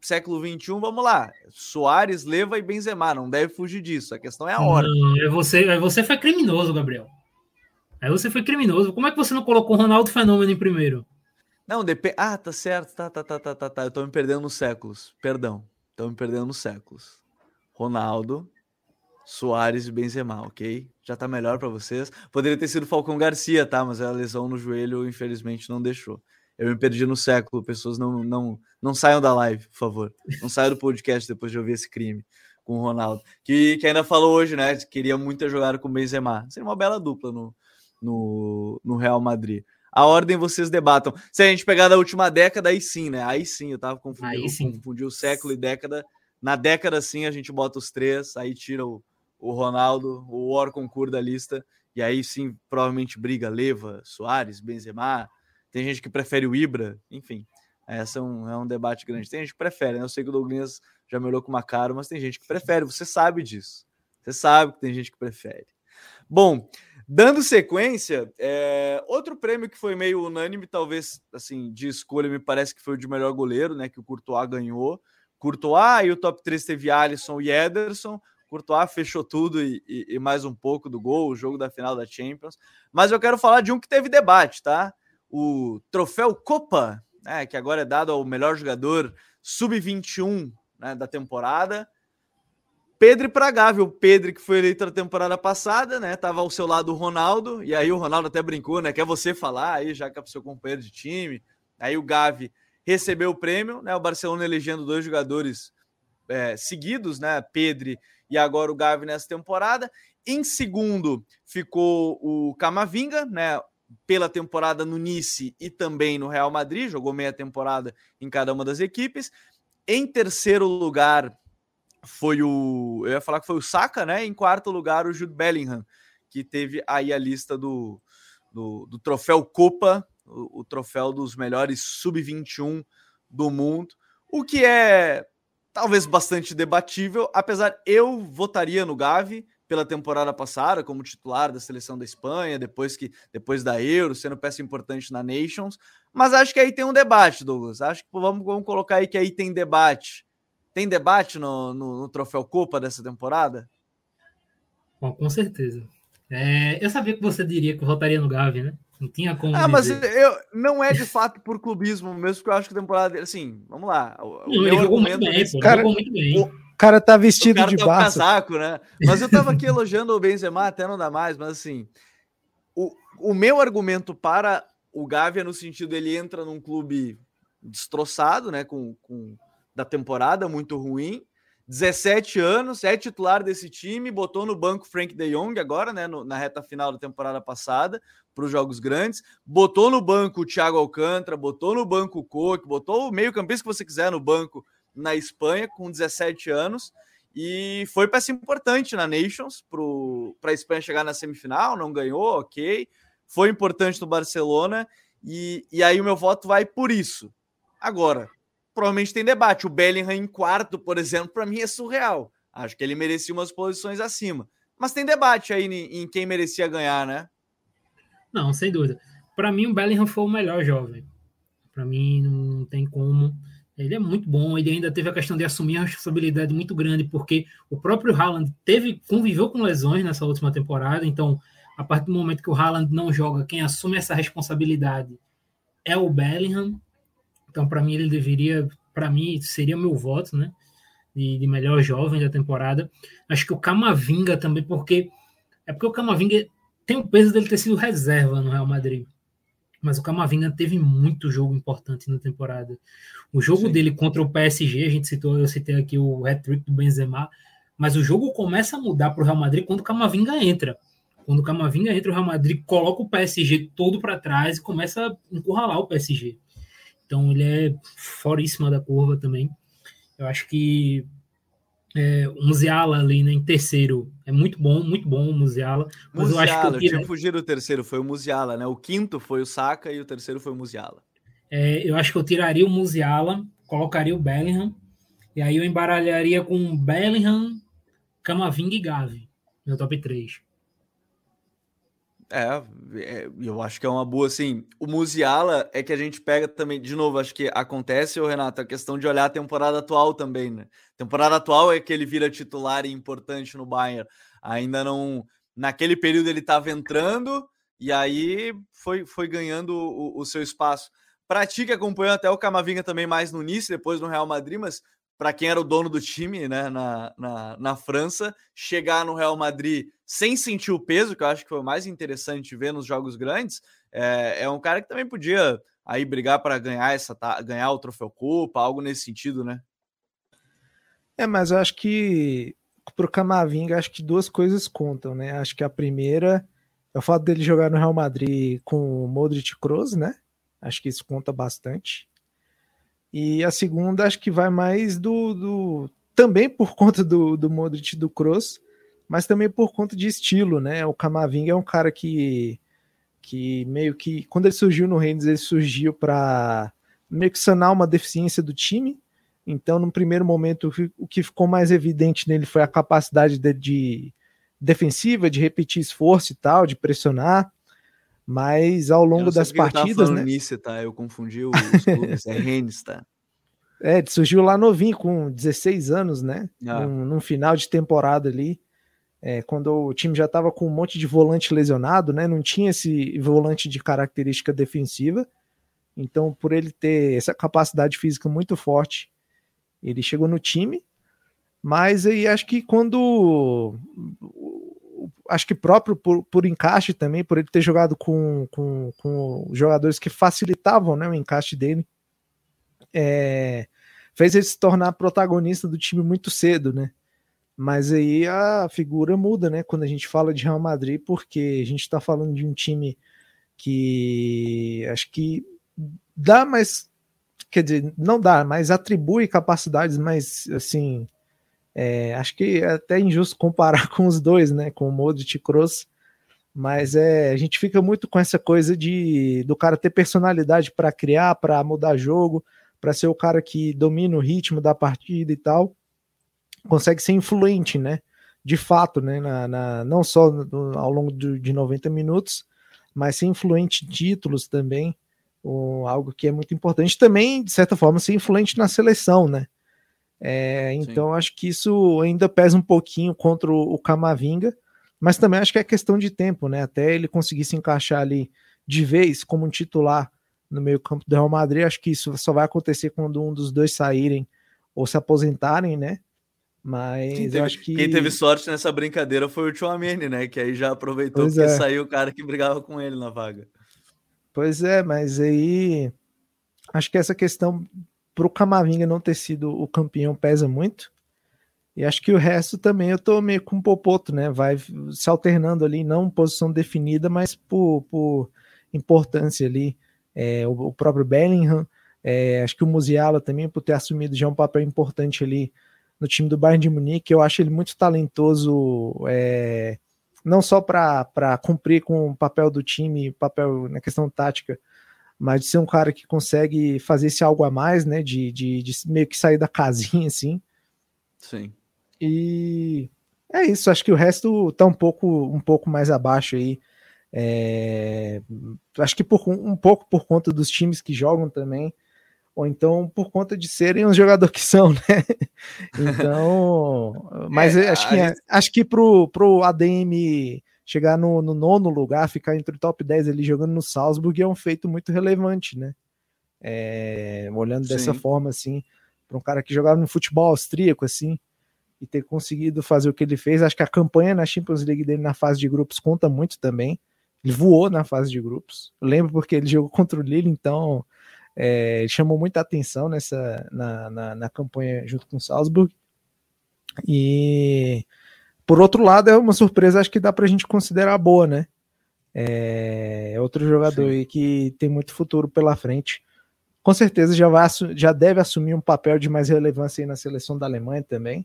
século 21, vamos lá. Soares, Leva e Benzema, não deve fugir disso. A questão é a hora. Não, é você, é você foi criminoso, Gabriel. Aí você foi criminoso. Como é que você não colocou o Ronaldo Fenômeno em primeiro? Não, depende. Ah, tá certo. Tá, tá, tá, tá, tá, tá. Eu tô me perdendo nos séculos. Perdão. Tô me perdendo nos séculos. Ronaldo, Soares e Benzema, ok? Já tá melhor para vocês. Poderia ter sido Falcão Garcia, tá? Mas a lesão no joelho, infelizmente, não deixou. Eu me perdi no século. Pessoas não, não, não saiam da live, por favor. Não saiam do podcast depois de ouvir esse crime com o Ronaldo. Que, que ainda falou hoje, né? Queria muito jogado com o Benzema. Seria uma bela dupla no, no, no Real Madrid. A ordem vocês debatam. Se a gente pegar da última década, aí sim, né? Aí sim, eu tava confundindo. Aí sim. Confundi o século e década. Na década, sim, a gente bota os três, aí tira o, o Ronaldo, o Orconcur da lista, e aí sim, provavelmente briga Leva, Soares, Benzema. Tem gente que prefere o Ibra, enfim. Essa é um, é um debate grande. Tem gente que prefere, né? Eu sei que o Douglas já me olhou com uma cara, mas tem gente que prefere. Você sabe disso. Você sabe que tem gente que prefere. Bom, Dando sequência, é, outro prêmio que foi meio unânime, talvez assim, de escolha, me parece que foi o de melhor goleiro, né? Que o Courtois ganhou. Courtois e o top 3 teve Alisson e Ederson. Courtois fechou tudo e, e, e, mais um pouco do gol, o jogo da final da Champions. Mas eu quero falar de um que teve debate, tá? O troféu Copa, né, que agora é dado ao melhor jogador sub-21 né, da temporada. Pedro o Pedro que foi eleito na temporada passada, né? Tava ao seu lado o Ronaldo, e aí o Ronaldo até brincou, né? Quer você falar aí, já que é o seu companheiro de time. Aí o Gavi recebeu o prêmio, né? O Barcelona elegendo dois jogadores é, seguidos, né? Pedro e agora o Gavi nessa temporada. Em segundo ficou o Camavinga, né? Pela temporada no Nice e também no Real Madrid, jogou meia temporada em cada uma das equipes. Em terceiro lugar, foi o. Eu ia falar que foi o Saka, né? Em quarto lugar, o Jude Bellingham, que teve aí a lista do, do, do troféu Copa, o, o troféu dos melhores sub-21 do mundo, o que é talvez bastante debatível, apesar eu votaria no Gavi pela temporada passada como titular da seleção da Espanha, depois que depois da Euro, sendo peça importante na Nations, mas acho que aí tem um debate, Douglas. Acho que vamos, vamos colocar aí que aí tem debate tem debate no, no, no Troféu Copa dessa temporada? Bom, com certeza. É, eu sabia que você diria que votaria no Gavi, né? Não tinha como. Ah, dizer. mas eu, não é de fato por clubismo mesmo, porque eu acho que a temporada dele, assim, vamos lá. O, não, ele jogou muito bem, pô, cara, jogou muito bem. O cara tá vestido cara de tá casaco, né? Mas eu tava aqui elogiando o Benzema, até não dá mais, mas assim, o, o meu argumento para o Gavi é no sentido ele entra num clube destroçado, né, com, com da temporada, muito ruim. 17 anos, é titular desse time, botou no banco Frank De Jong agora, né, no, na reta final da temporada passada, para os jogos grandes, botou no banco o Thiago Alcântara, botou no banco o Coque, botou o meio-campista que você quiser no banco na Espanha com 17 anos e foi peça importante na Nations para a Espanha chegar na semifinal, não ganhou, ok, foi importante no Barcelona e, e aí o meu voto vai por isso. Agora, provavelmente tem debate. O Bellingham em quarto, por exemplo, para mim é surreal. Acho que ele merecia umas posições acima. Mas tem debate aí em quem merecia ganhar, né? Não, sem dúvida. Para mim, o Bellingham foi o melhor jovem. Para mim, não tem como. Ele é muito bom. Ele ainda teve a questão de assumir a responsabilidade muito grande, porque o próprio Haaland teve, conviveu com lesões nessa última temporada. Então, a partir do momento que o Haaland não joga, quem assume essa responsabilidade é o Bellingham. Então, para mim, ele deveria, para mim, seria meu voto, né? De, de, melhor jovem da temporada. Acho que o Camavinga também, porque é porque o Camavinga tem o peso dele ter sido reserva no Real Madrid. Mas o Camavinga teve muito jogo importante na temporada. O jogo Sim. dele contra o PSG, a gente citou, eu citei aqui o hat-trick do Benzema, mas o jogo começa a mudar para o Real Madrid quando o Camavinga entra. Quando o Camavinga entra, o Real Madrid coloca o PSG todo para trás e começa a encurralar o PSG. Então ele é foríssima da curva também. Eu acho que é, o Musiala ali né, em terceiro é muito bom, muito bom o Musiala. Mas Musiala, eu acho que eu, tinha que fugir do terceiro, foi o Musiala, né? O quinto foi o Saka e o terceiro foi o Musiala. É, eu acho que eu tiraria o Musiala, colocaria o Bellingham, e aí eu embaralharia com Bellingham, Camavinga e Gavi, meu top 3. É, é, eu acho que é uma boa, assim, o Musiala é que a gente pega também, de novo, acho que acontece, Renato, a questão de olhar a temporada atual também, né? Temporada atual é que ele vira titular e importante no Bayern, ainda não, naquele período ele estava entrando e aí foi, foi ganhando o, o, seu espaço. Para ti que acompanhou até o Camavinga também mais no Nice, depois no Real Madrid, mas para quem era o dono do time né, na, na, na, França, chegar no Real Madrid sem sentir o peso, que eu acho que foi o mais interessante ver nos jogos grandes, é, é um cara que também podia aí brigar para ganhar essa ganhar o troféu Copa, algo nesse sentido, né? É, mas eu acho que para o Camavinga, acho que duas coisas contam, né? Acho que a primeira é o fato dele jogar no Real Madrid com o Modric Kroos, né? Acho que isso conta bastante. E a segunda, acho que vai mais do. do também por conta do, do Modric do Kroos, mas também por conta de estilo, né? O Camavinga é um cara que, que meio que. Quando ele surgiu no Rennes, ele surgiu para meio que sanar uma deficiência do time. Então, no primeiro momento, o que ficou mais evidente nele foi a capacidade de, de defensiva, de repetir esforço e tal, de pressionar. Mas ao longo das partidas. Né? Nice, tá? Eu confundi os clubes, é Rennes, tá? É, surgiu lá novinho, com 16 anos, né? Ah. Num, num, final de temporada ali, é, quando o time já estava com um monte de volante lesionado, né? Não tinha esse volante de característica defensiva. Então, por ele ter essa capacidade física muito forte, ele chegou no time. Mas aí acho que quando acho que próprio por, por encaixe também, por ele ter jogado com, com, com jogadores que facilitavam né, o encaixe dele, é, fez ele se tornar protagonista do time muito cedo, né? Mas aí a figura muda, né? Quando a gente fala de Real Madrid, porque a gente está falando de um time que acho que dá mais, quer dizer, não dá, mas atribui capacidades mais assim é, acho que é até injusto comparar com os dois, né? Com o Modric e Kroos, mas é, a gente fica muito com essa coisa de do cara ter personalidade para criar, para mudar jogo, para ser o cara que domina o ritmo da partida e tal, consegue ser influente, né? De fato, né? Na, na não só no, ao longo de, de 90 minutos, mas ser influente em títulos também, um, algo que é muito importante. Também, de certa forma, ser influente na seleção, né? É, então acho que isso ainda pesa um pouquinho contra o, o Camavinga, mas também acho que é questão de tempo, né? Até ele conseguir se encaixar ali de vez como um titular no meio-campo do Real Madrid, acho que isso só vai acontecer quando um dos dois saírem ou se aposentarem, né? Mas quem teve, acho que. Quem teve sorte nessa brincadeira foi o Chouameni, né? Que aí já aproveitou pois porque é. saiu o cara que brigava com ele na vaga. Pois é, mas aí acho que essa questão para o Camavinga não ter sido o campeão pesa muito. E acho que o resto também eu tô meio com o Popoto, né? Vai se alternando ali, não posição definida, mas por, por importância ali. É, o, o, próprio Bellingham, é, acho que o Musiala também, por ter assumido já um papel importante ali no time do Bayern de Munique. Eu acho ele muito talentoso, é, não só para cumprir com o papel do time, papel na questão tática, mas de ser um cara que consegue fazer esse algo a mais, né? De, de, de meio que sair da casinha, assim. Sim. E é isso, acho que o resto tá um pouco, um pouco mais abaixo aí. É, acho que por, um pouco por conta dos times que jogam também, ou então por conta de serem os jogadores que são, né? Então, mas é, acho, que, gente... acho que pro, pro ADM chegar no, no, nono lugar, ficar entre o top 10 ali jogando no Salzburg é um feito muito relevante, né? É, olhando Sim. dessa forma, assim, para um cara que jogava no futebol austríaco, assim, e ter conseguido fazer o que ele fez, acho que a campanha na Champions League dele na fase de grupos conta muito também. Ele voou na fase de grupos. Eu lembro porque ele jogou contra o Lille, então é, chamou muita atenção nessa na, na, na campanha junto com o Salzburg. E por outro lado, é uma surpresa, acho que dá para a gente considerar boa, né? É, é outro jogador Sim. aí que tem muito futuro pela frente. Com certeza já, vai, já deve assumir um papel de mais relevância aí na seleção da Alemanha também,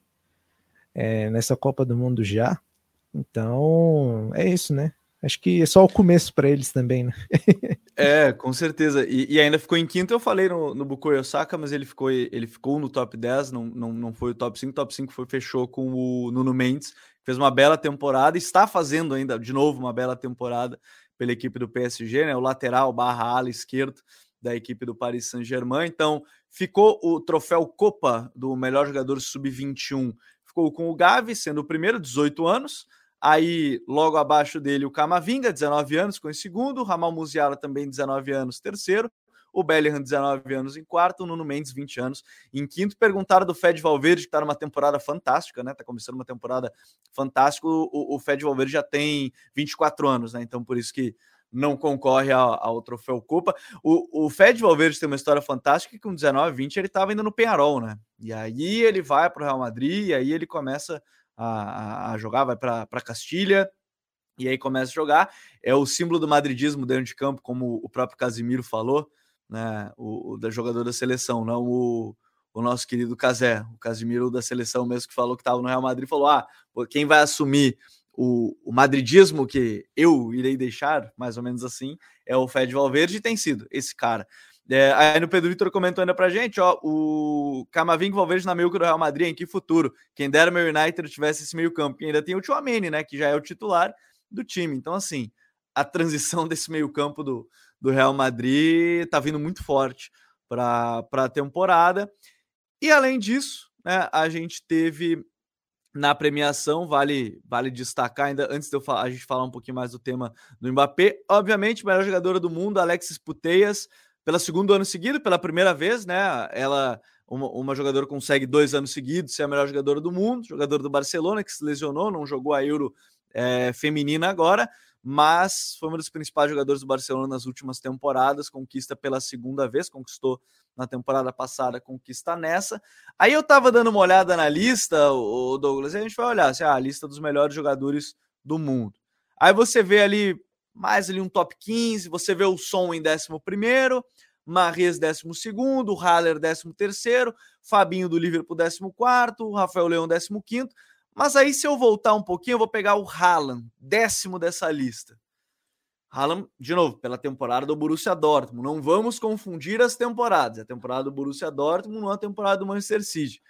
é, nessa Copa do Mundo já. Então, é isso, né? Acho que é só o começo para eles também, né? é, com certeza. E, e, ainda ficou em quinto, eu falei no, no Bukoyo Osaka, mas ele ficou, ele ficou no top 10, não, não, não foi o top 5. O top 5 foi, fechou com o Nuno Mendes, fez uma bela temporada, está fazendo ainda, de novo, uma bela temporada pela equipe do PSG, né? O lateral barra ala esquerdo da equipe do Paris Saint-Germain. Então, ficou o troféu Copa do melhor jogador sub-21. Ficou com o Gavi, sendo o primeiro, 18 anos. Aí, logo abaixo dele, o Camavinga, 19 anos, com em segundo. Ramal Musiala também, 19 anos, terceiro. o Bellingham 19 anos em quarto, o Nuno Mendes 20 anos em quinto. Perguntaram do Fed Valverde, que está numa temporada fantástica, né? Tá começando uma temporada fantástica. O, o Fed Valverde já tem 24 anos, né? Então por isso que não concorre ao, ao troféu Copa. O, o Fed Valverde tem uma história fantástica que com 19, 20 ele estava indo no Penharol, né? E aí ele vai para o Real Madrid e aí ele começa a, a jogar, vai para Castilha e aí começa a jogar. É o símbolo do madridismo dentro de campo, como o próprio Casimiro falou, né? O, o da jogador da seleção, não o, o nosso querido Casé, o Casimiro da seleção mesmo que falou que estava no Real Madrid, falou: ah, quem vai assumir o, o, madridismo que eu irei deixar, mais ou menos assim, é o Fed Valverde e tem sido esse cara. É, aí no Pedro Vitor comentou ainda pra gente, ó, o Camavinga Valverde na meio do Real Madrid, em que futuro? Quem dera meu United tivesse esse meio campo. E ainda tem o Tchouameni, né, que já é o titular do time. Então, assim, a transição desse meio campo do, do Real Madrid tá vindo muito forte para a temporada. E além disso, né, a gente teve na premiação, vale vale destacar ainda antes de eu falar, a gente falar um pouquinho mais do tema do Mbappé, obviamente, melhor jogadora do mundo, Alexis Puteias, pela segundo ano seguido, pela primeira vez, né? Ela uma, uma jogadora consegue dois anos seguidos ser a melhor jogadora do mundo, jogadora do Barcelona que se lesionou, não jogou a Euro é, feminina agora, mas foi uma dos principais jogadores do Barcelona nas últimas temporadas, conquista pela segunda vez, conquistou na temporada passada, conquista nessa. Aí eu tava dando uma olhada na lista, o Douglas, e a gente vai olhar assim, ah, a lista dos melhores jogadores do mundo. Aí você vê ali mais ali um top 15, você vê o Som em 11 primeiro, Marres 12 segundo, Haller 13 terceiro, Fabinho do Liverpool 14 quarto, Rafael Leão 15 quinto. Mas aí se eu voltar um pouquinho, eu vou pegar o Haaland, décimo dessa lista. Haaland, de novo, pela temporada do Borussia Dortmund. Não vamos confundir as temporadas. A temporada do Borussia Dortmund não é a temporada do Manchester City.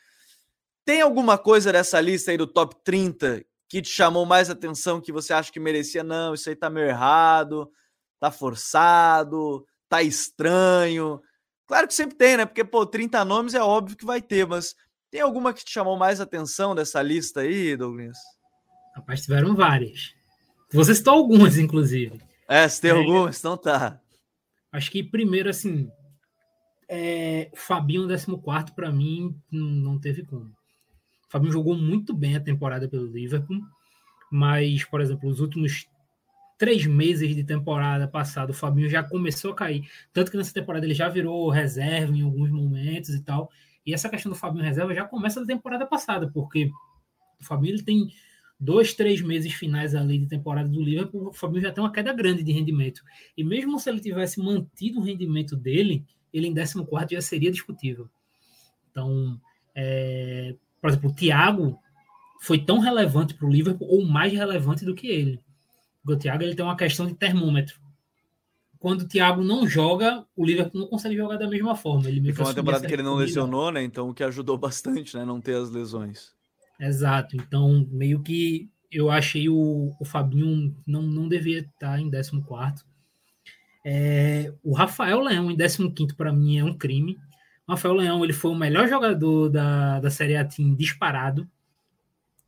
Tem alguma coisa dessa lista aí do top 30 que te chamou mais atenção, que você acha que merecia? Não, isso aí tá meio errado, tá forçado, tá estranho. Claro que sempre tem, né? Porque, pô, 30 nomes é óbvio que vai ter, mas tem alguma que te chamou mais atenção dessa lista aí, Douglas? Rapaz, tiveram várias. Você citou algumas, inclusive. É, se tem é, algumas, então tá. Acho que primeiro, assim, é, o Fabinho 14 para mim não teve como. Fabinho jogou muito bem a temporada pelo Liverpool, mas, por exemplo, os últimos três meses de temporada passada, o Fabinho já começou a cair. Tanto que nessa temporada ele já virou reserva em alguns momentos e tal. E essa questão do Fabinho reserva já começa da temporada passada, porque o Fabinho ele tem dois, três meses finais ali de temporada do Liverpool, o Fabinho já tem uma queda grande de rendimento. E mesmo se ele tivesse mantido o rendimento dele, ele em 14 já seria discutível. Então, é, por exemplo, o Thiago foi tão relevante para o Liverpool ou mais relevante do que ele. Porque o Thiago ele tem uma questão de termômetro. Quando o Thiago não joga, o Liverpool não consegue jogar da mesma forma. Ele e foi uma temporada que ele não lesionou, né? Então, o que ajudou bastante, né? Não ter as lesões. Exato. Então, meio que eu achei o, o Fabinho não, não devia estar em 14. É, o Rafael Leão em 15 para mim é um crime. Rafael Leão ele foi o melhor jogador da, da Série A Team disparado.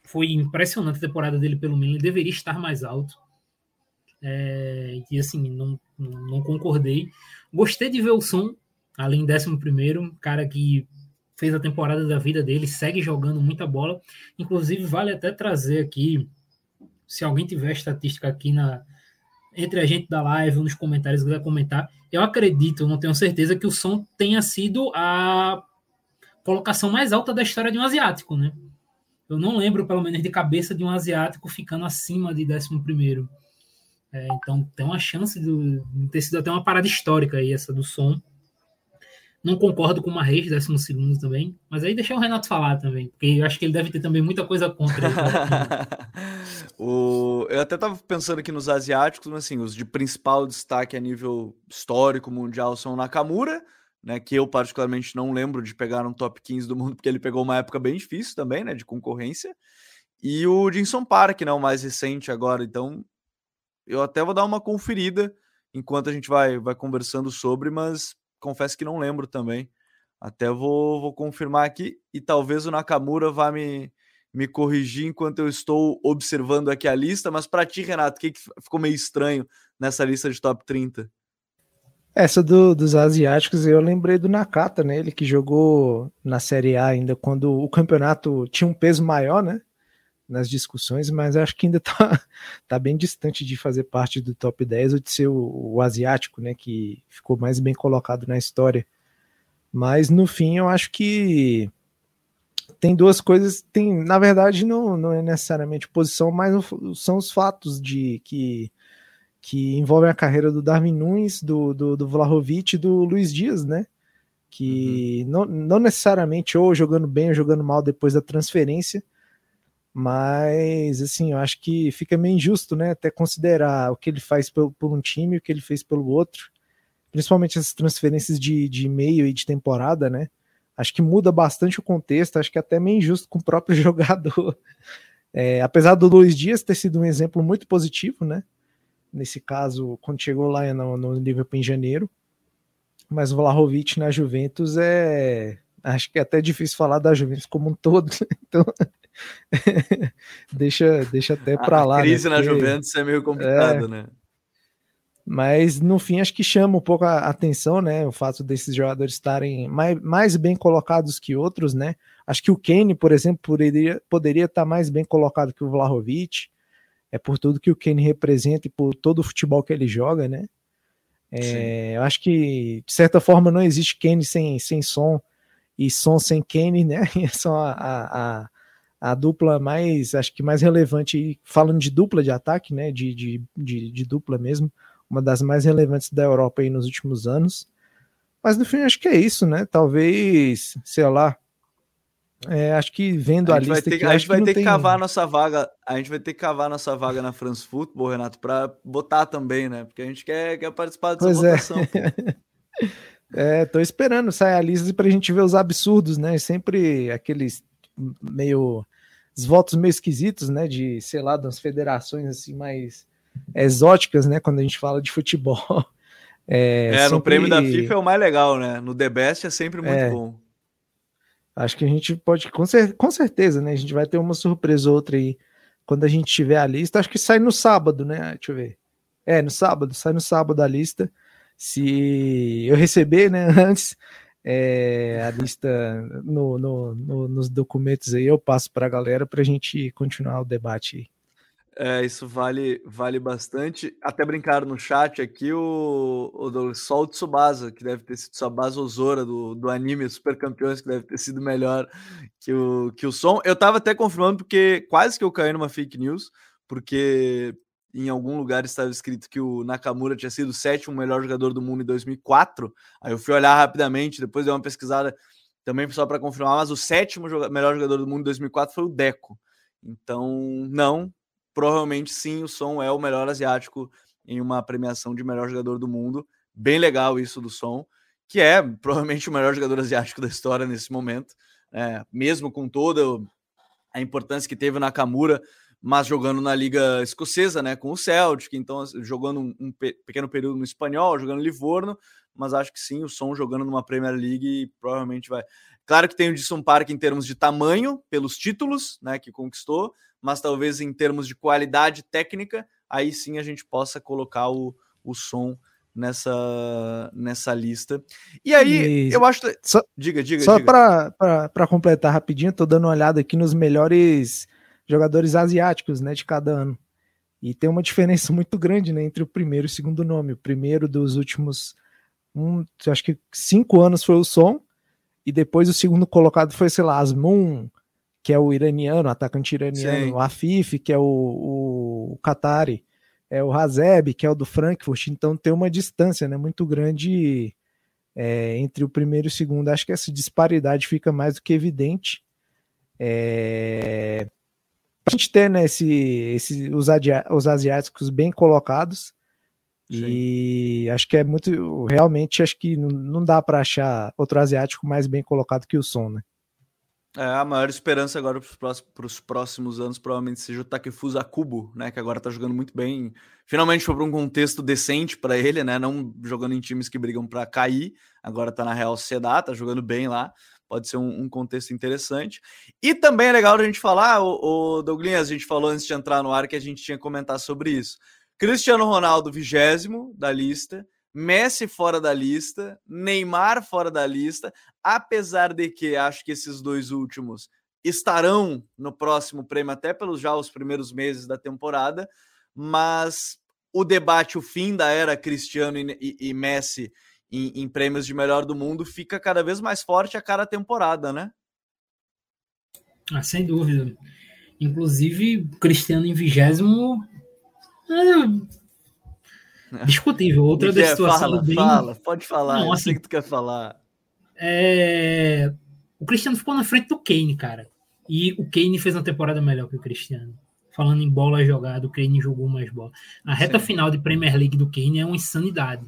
Foi impressionante a temporada dele pelo Milan. Ele deveria estar mais alto. É, e assim, não, não concordei. Gostei de ver o som, além décimo primeiro, cara que fez a temporada da vida dele, segue jogando muita bola. Inclusive, vale até trazer aqui, se alguém tiver estatística aqui na entre a gente da live, nos comentários, quiser comentar, eu acredito, não tenho certeza, que o som tenha sido a colocação mais alta da história de um asiático, né? Eu não lembro, pelo menos, de cabeça de um asiático ficando acima de 11 primeiro. É, então, tem uma chance de ter sido até uma parada histórica aí, essa do som. Não concordo com o Marreis, décimo segundo também. Mas aí deixa o Renato falar também, porque eu acho que ele deve ter também muita coisa contra. o... Eu até tava pensando aqui nos asiáticos, mas assim, os de principal destaque a nível histórico mundial são Nakamura, né? Que eu particularmente não lembro de pegar no top 15 do mundo, porque ele pegou uma época bem difícil também, né? De concorrência. E o Jinson Park, né? O mais recente agora. Então, eu até vou dar uma conferida enquanto a gente vai, vai conversando sobre, mas confesso que não lembro também. Até vou, vou confirmar aqui e talvez o Nakamura vá me, me corrigir enquanto eu estou observando aqui a lista. Mas para ti, Renato, o que, que ficou meio estranho nessa lista de top 30? Essa do, dos asiáticos, eu lembrei do Nakata, né? Ele que jogou na Série A ainda quando o campeonato tinha um peso maior, né? Nas discussões, mas acho que ainda tá, tá bem distante de fazer parte do top 10 ou de ser o, o asiático, né? Que ficou mais bem colocado na história. Mas no fim, eu acho que tem duas coisas. Tem, na verdade, não, não é necessariamente posição, mas são os fatos de que que envolvem a carreira do Darwin Nunes, do, do, do Vlahovic e do Luiz Dias, né? Que uhum. não, não necessariamente ou jogando bem ou jogando mal depois da transferência, mas assim, eu acho que fica meio injusto, né? Até considerar o que ele faz por, um time e o que ele fez pelo outro, principalmente essas transferências de, de meio e de temporada, né? Acho que muda bastante o contexto, acho que é até meio injusto com o próprio jogador. É, apesar do Luiz Dias ter sido um exemplo muito positivo, né? nesse caso, quando chegou lá no, no Liverpool em janeiro. Mas o Vlahovic na Juventus é. Acho que é até difícil falar da Juventus como um todo. Então, deixa, deixa até para lá. A né? crise né? na Porque, Juventus é meio complicado, é, né? Mas no fim, acho que chama um pouco a atenção, né? O fato desses jogadores estarem mais, mais bem colocados que outros, né? Acho que o Kane, por exemplo, poderia, poderia estar mais bem colocado que o Vlahovic é por tudo que o Kane representa e por todo o futebol que ele joga, né? É, eu acho que, de certa forma, não existe Kane sem, sem som e som sem Kane, né? É só a, a, a, dupla mais, acho que mais relevante, falando de dupla de ataque, né? De, de, de, de dupla mesmo, uma das mais relevantes da Europa aí nos últimos anos. Mas no fim, acho que é isso, né? Talvez, sei lá, é, acho que vendo a, a lista. Ter, aqui, a gente vai ter que cavar nossa vaga. A gente vai ter que cavar nossa vaga na France Football, Renato, para botar também, né? Porque a gente quer, quer participar dessa pois é. votação. É. é, tô esperando sair a lista para a gente ver os absurdos, né? Sempre aqueles meio. Os votos meio esquisitos, né? De, sei lá, das federações assim mais exóticas, né? Quando a gente fala de futebol. É, é sempre... no prêmio da FIFA é o mais legal, né? No The Best é sempre muito é. bom. Acho que a gente pode, com, cer com certeza, né? A gente vai ter uma surpresa ou outra aí quando a gente tiver a lista. Acho que sai no sábado, né? Deixa eu ver. É, no sábado, sai no sábado a lista. Se eu receber, né, antes é, a lista no, no, no, nos documentos aí, eu passo para a galera para a gente continuar o debate. É, isso vale, vale bastante. Até brincaram no chat aqui o, o Sol Tsubasa, que deve ter sido Tsubasa Ozora do, do anime Super Campeões, que deve ter sido melhor que o, que o som. Eu tava até confirmando, porque quase que eu caí numa fake news, porque em algum lugar estava escrito que o Nakamura tinha sido o sétimo melhor jogador do mundo em 2004. Aí eu fui olhar rapidamente, depois dei uma pesquisada também só para confirmar, mas o sétimo melhor jogador do mundo em 2004 foi o Deco. Então, não, provavelmente sim, o Som é o melhor asiático em uma premiação de melhor jogador do mundo. Bem legal isso do Som, que é provavelmente o melhor jogador asiático da história nesse momento, é, mesmo com toda a importância que teve na Nakamura, mas jogando na liga escocesa, né, com o Celtic, então assim, jogando um, um pequeno período no espanhol, jogando Livorno, mas acho que sim, o Som jogando numa Premier League provavelmente vai. Claro que tem o Disson Park em termos de tamanho, pelos títulos, né, que conquistou, mas talvez em termos de qualidade técnica, aí sim a gente possa colocar o, o som nessa, nessa lista. E aí, e... eu acho. Só, diga, diga. Só para completar rapidinho, estou dando uma olhada aqui nos melhores jogadores asiáticos né, de cada ano. E tem uma diferença muito grande né, entre o primeiro e o segundo nome. O primeiro dos últimos, um, acho que cinco anos foi o Som, e depois o segundo colocado foi, sei lá, Asmun, que é o iraniano, o atacante iraniano, Sim. o Afif, que é o, o, o Qatari, é o Hazeb, que é o do Frankfurt, então tem uma distância né, muito grande é, entre o primeiro e o segundo. Acho que essa disparidade fica mais do que evidente. É, a gente ter né, esse, esse, os, os asiáticos bem colocados, Sim. E acho que é muito. Realmente, acho que não, dá para achar outro asiático mais bem colocado que o Son, né? É, a maior esperança agora para os próximos anos provavelmente seja o Takefusa Kubo, né? Que agora está jogando muito bem. Finalmente foi para um contexto decente para ele, né? Não jogando em times que brigam para cair. Agora está na Real Sociedade, está jogando bem lá. Pode ser um, um, contexto interessante. E também é legal a gente falar, o, o Douglas, a gente falou antes de entrar no ar que a gente tinha que comentar sobre isso. Cristiano Ronaldo, vigésimo da lista. Messi fora da lista, Neymar fora da lista, apesar de que acho que esses dois últimos estarão no próximo prêmio, até pelos já os primeiros meses da temporada, mas o debate, o fim da era Cristiano e, e, e Messi em, em, prêmios de melhor do mundo fica cada vez mais forte a cada temporada, né? Ah, sem dúvida. Inclusive, Cristiano em vigésimo. É discutível. Outra da situação. Fala, bem... fala, pode falar. Não, assim, que tu quer falar. É... O Cristiano ficou na frente do Kane, cara. E o Kane fez uma temporada melhor que o Cristiano. Falando em bola jogada, o Kane jogou mais bola. A reta Sim. final de Premier League do Kane é uma insanidade.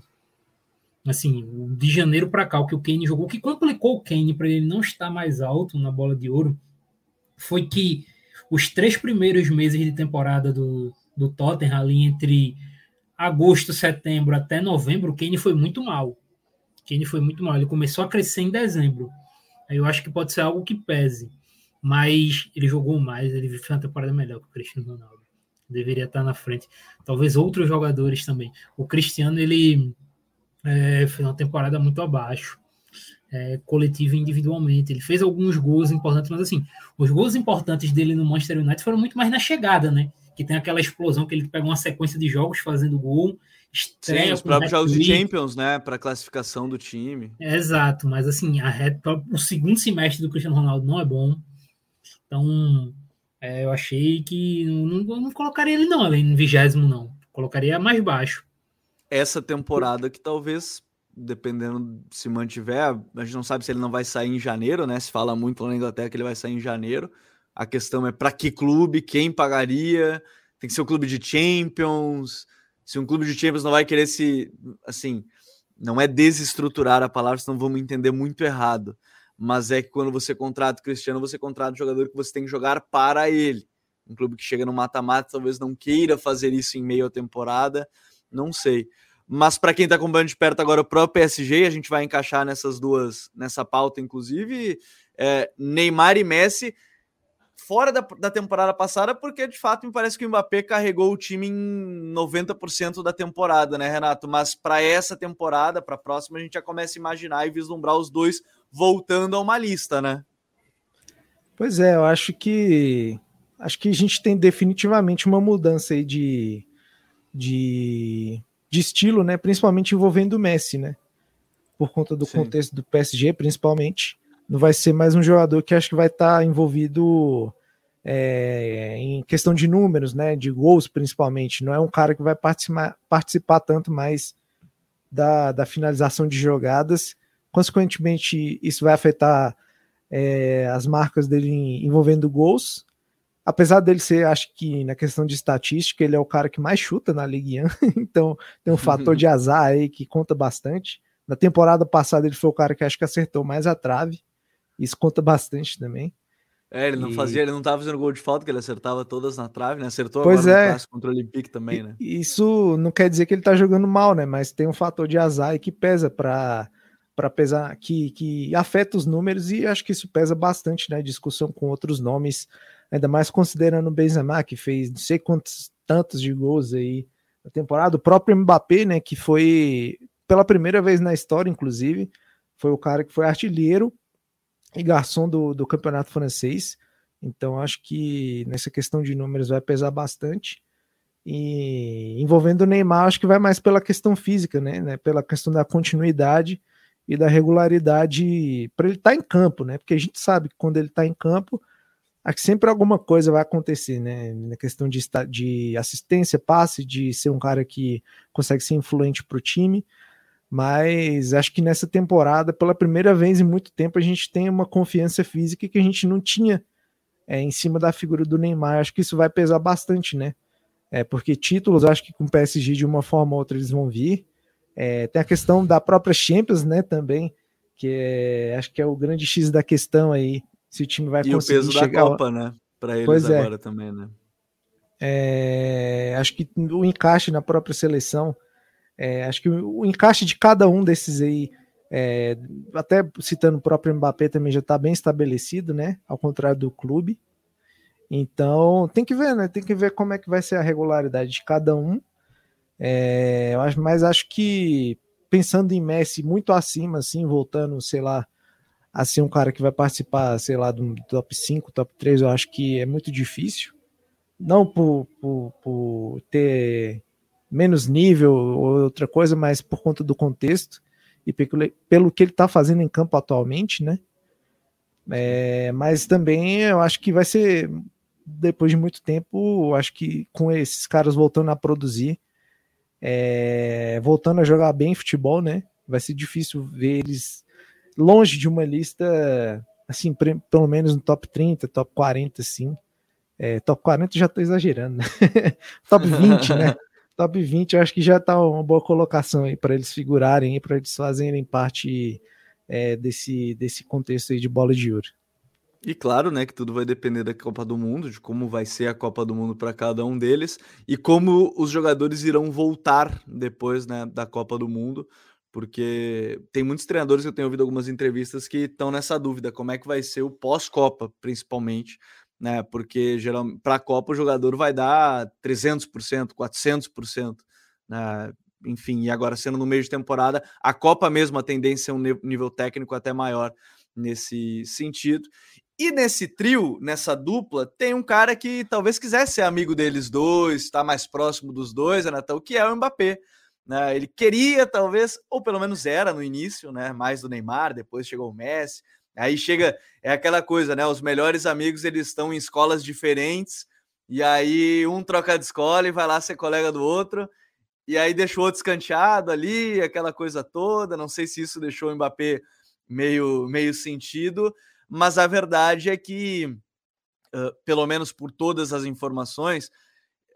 Assim, de janeiro para cá, o que o Kane jogou, o que complicou o Kane para ele não estar mais alto na bola de ouro foi que os três primeiros meses de temporada do, do Tottenham, ali entre agosto, setembro até novembro, o Kane foi muito mal. O Kane foi muito mal. Ele começou a crescer em dezembro. Aí eu acho que pode ser algo que pese mas ele jogou mais, ele fez uma temporada melhor que o Cristiano Ronaldo. Deveria estar na frente. Talvez outros jogadores também. O Cristiano, ele é, fez uma temporada muito abaixo, é, coletivo e individualmente. Ele fez alguns gols importantes, mas assim, os gols importantes dele no Manchester United foram muito mais na chegada, né? Que tem aquela explosão que ele pega uma sequência de jogos fazendo gol Sim, os próprios jogos de Champions, né? Para classificação do time. exato, mas assim, a, o segundo semestre do Cristiano Ronaldo não é bom. Então, é, eu achei que não, não, não colocaria ele não, além no vigésimo não. Colocaria mais baixo. Essa temporada que talvez, dependendo se mantiver, a gente não sabe se ele não vai sair em janeiro, né? Se fala muito lá na Inglaterra que ele vai sair em janeiro. A questão é para que clube, quem pagaria? Tem que ser o um clube de Champions. Se um clube de Champions não vai querer se, assim, não é desestruturar a palavra, senão vamos entender muito errado mas é que quando você contrata o Cristiano, você contrata um jogador que você tem que jogar para ele. Um clube que chega no mata-mata talvez não queira fazer isso em meio à temporada, não sei. Mas para quem está acompanhando de perto agora o próprio PSG, a gente vai encaixar nessas duas, nessa pauta, inclusive, é, Neymar e Messi fora da, da temporada passada, porque de fato me parece que o Mbappé carregou o time em 90% da temporada, né, Renato? Mas para essa temporada, para a próxima, a gente já começa a imaginar e vislumbrar os dois voltando a uma lista, né? Pois é, eu acho que acho que a gente tem definitivamente uma mudança aí de, de, de estilo, né? Principalmente envolvendo o Messi, né? Por conta do Sim. contexto do PSG, principalmente. Não vai ser mais um jogador que acho que vai estar tá envolvido é, em questão de números, né? De gols, principalmente. Não é um cara que vai participar, participar tanto mais da, da finalização de jogadas Consequentemente, isso vai afetar é, as marcas dele envolvendo gols. Apesar dele ser, acho que na questão de estatística, ele é o cara que mais chuta na Ligue 1, então tem um fator de azar aí que conta bastante. Na temporada passada, ele foi o cara que acho que acertou mais a trave. Isso conta bastante também. É, ele não e... fazia, ele não estava fazendo gol de falta, que ele acertava todas na trave, né? Acertou pois agora é. contra o Olympique também, né? Isso não quer dizer que ele está jogando mal, né? Mas tem um fator de azar e que pesa para para pesar que, que afeta os números e acho que isso pesa bastante na né, discussão com outros nomes, ainda mais considerando o Benzema que fez não sei quantos tantos de gols aí na temporada, o próprio Mbappé, né, que foi pela primeira vez na história, inclusive, foi o cara que foi artilheiro e garçom do, do campeonato francês. Então acho que nessa questão de números vai pesar bastante. E envolvendo o Neymar, acho que vai mais pela questão física, né? né pela questão da continuidade e da regularidade para ele estar tá em campo, né? Porque a gente sabe que quando ele está em campo, sempre alguma coisa vai acontecer, né? Na questão de, de assistência, passe, de ser um cara que consegue ser influente para o time. Mas acho que nessa temporada, pela primeira vez em muito tempo, a gente tem uma confiança física que a gente não tinha é, em cima da figura do Neymar. Acho que isso vai pesar bastante, né? É, porque títulos, acho que com o PSG de uma forma ou outra eles vão vir. É, tem a questão da própria Champions, né, também, que é, acho que é o grande X da questão aí, se o time vai e conseguir chegar... E o peso chegar... da Copa, né, para eles pois é. agora é. também, né. É, acho que o encaixe na própria seleção, é, acho que o encaixe de cada um desses aí, é, até citando o próprio Mbappé também já está bem estabelecido, né? Ao contrário do clube. Então tem que ver, né? Tem que ver como é que vai ser a regularidade de cada um é, eu acho, mas acho que pensando em Messi muito acima, assim, voltando, sei lá, a ser um cara que vai participar, sei lá, do top 5, top 3, eu acho que é muito difícil. Não por, por, por ter menos nível ou outra coisa, mas por conta do contexto e pelo que ele está fazendo em campo atualmente, né? É, mas também eu acho que vai ser depois de muito tempo, acho que com esses caras voltando a produzir, é, voltando a jogar bem futebol, né? Vai ser difícil ver eles longe de uma lista, assim, pelo menos no top 30, top 40, assim. É, top 40 já estou exagerando, né? top 20, né? top 20 eu acho que já está uma boa colocação aí para eles figurarem, para eles fazerem parte é, desse, desse contexto aí de bola de ouro. E claro, né, que tudo vai depender da Copa do Mundo, de como vai ser a Copa do Mundo para cada um deles e como os jogadores irão voltar depois, né, da Copa do Mundo, porque tem muitos treinadores que eu tenho ouvido algumas entrevistas que estão nessa dúvida, como é que vai ser o pós-Copa, principalmente, né? Porque geralmente para a Copa o jogador vai dar 300%, 400%, né? Enfim, e agora sendo no meio de temporada, a Copa mesmo a tendência é um nível técnico até maior nesse sentido. E nesse trio, nessa dupla, tem um cara que talvez quisesse ser amigo deles dois, estar mais próximo dos dois, Anatão, que é o Mbappé. Né? Ele queria, talvez, ou pelo menos era no início, né? Mais do Neymar, depois chegou o Messi. Aí chega, é aquela coisa, né? Os melhores amigos eles estão em escolas diferentes, e aí um troca de escola e vai lá ser colega do outro, e aí deixou outro escanteado ali, aquela coisa toda. Não sei se isso deixou o Mbappé meio, meio sentido, mas a verdade é que, uh, pelo menos por todas as informações,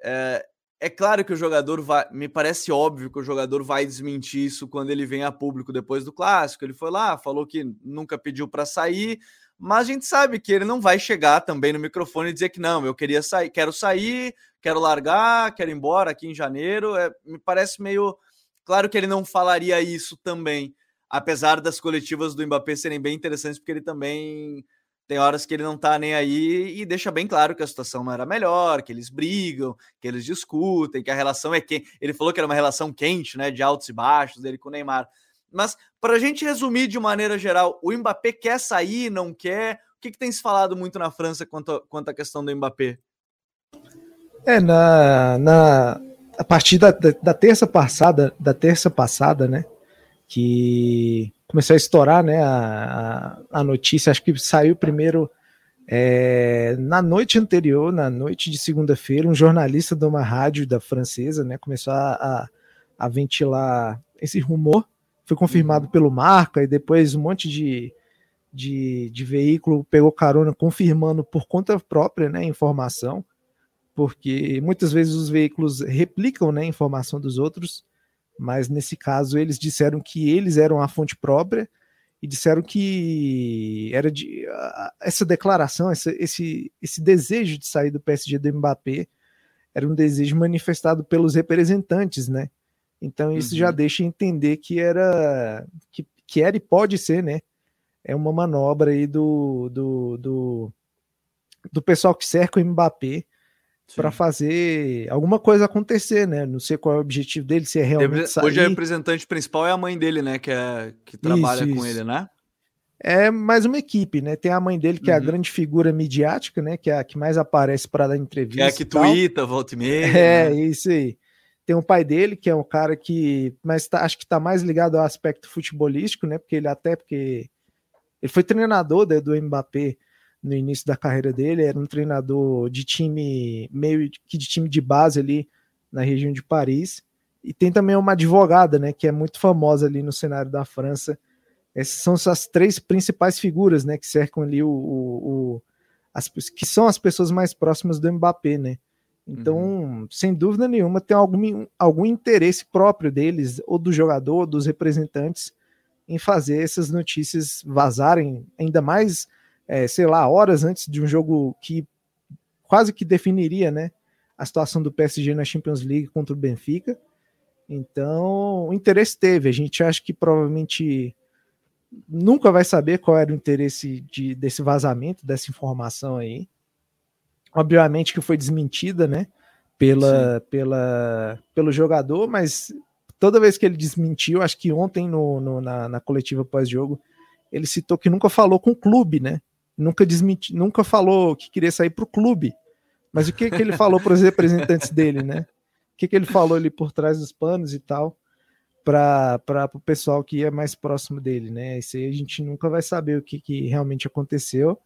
é, é claro que o jogador vai. Me parece óbvio que o jogador vai desmentir isso quando ele vem a público depois do clássico. Ele foi lá, falou que nunca pediu para sair, mas a gente sabe que ele não vai chegar também no microfone e dizer que não, eu queria sair, quero sair, quero largar, quero ir embora aqui em janeiro. É, me parece meio. Claro que ele não falaria isso também, apesar das coletivas do Mbappé serem bem interessantes, porque ele também tem horas que ele não tá nem aí e deixa bem claro que a situação não era melhor, que eles brigam, que eles discutem, que a relação é quente. Ele falou que era uma relação quente, né, de altos e baixos dele com o Neymar. Mas para a gente resumir de maneira geral, o Mbappé quer sair, não quer? O que, que tem se falado muito na França quanto, a, quanto à questão do Mbappé? É, na, na a partir da, da, terça passada, da terça passada, né, que começou a estourar né, a, a notícia, acho que saiu primeiro é, na noite anterior, na noite de segunda-feira, um jornalista de uma rádio da francesa né, começou a, a, ventilar esse rumor, foi confirmado pelo Marca e depois um monte de, de, de veículo pegou carona confirmando por conta própria né, a informação, porque muitas vezes os veículos replicam né, a informação dos outros mas nesse caso eles disseram que eles eram a fonte própria e disseram que era de essa declaração, essa, esse, esse desejo de sair do PSG do Mbappé era um desejo manifestado pelos representantes, né? Então isso uhum. já deixa entender que era que, que era e pode ser, né? É uma manobra aí do, do, do, do pessoal que cerca o Mbappé para fazer alguma coisa acontecer, né? Não sei qual é o objetivo dele, se é realmente sair. Hoje a representante principal é a mãe dele, né? Que, é, que trabalha isso, com isso. ele, né? É mais uma equipe, né? Tem a mãe dele, que uhum. é a uhum. grande figura midiática, né? Que é a que mais aparece para dar entrevista. Que é a que twitta, volta e meia. É, né? isso aí. Tem o pai dele, que é um cara que. Mas tá, acho que está mais ligado ao aspecto futebolístico, né? Porque ele até porque. Ele foi treinador né, do Mbappé no início da carreira dele, era um treinador de time, meio que de time de base ali na região de Paris. E tem também uma advogada, né, que é muito famosa ali no cenário da França. Essas são as três principais figuras, né, que cercam ali o, o, o as, que são as pessoas mais próximas do Mbappé, né? Então, uhum. sem dúvida nenhuma, tem algum, algum interesse próprio deles, ou do jogador, ou dos representantes, em fazer essas notícias vazarem, ainda mais é, sei lá, horas antes de um jogo que quase que definiria, né, a situação do PSG na Champions League contra o Benfica. Então, o interesse teve. A gente acha que provavelmente nunca vai saber qual era o interesse de, desse vazamento, dessa informação aí. Obviamente que foi desmentida, né, pela, pela, pelo jogador, mas toda vez que ele desmentiu, acho que ontem no, no na, na, coletiva pós-jogo, ele citou que nunca falou com o clube, né? Nunca desmentiu, nunca falou que queria sair para o clube. Mas o que, que ele falou para os representantes dele, né? O que, que ele falou ali por trás dos panos e tal, para o pessoal que é mais próximo dele, né? Isso aí a gente nunca vai saber o que, que realmente aconteceu.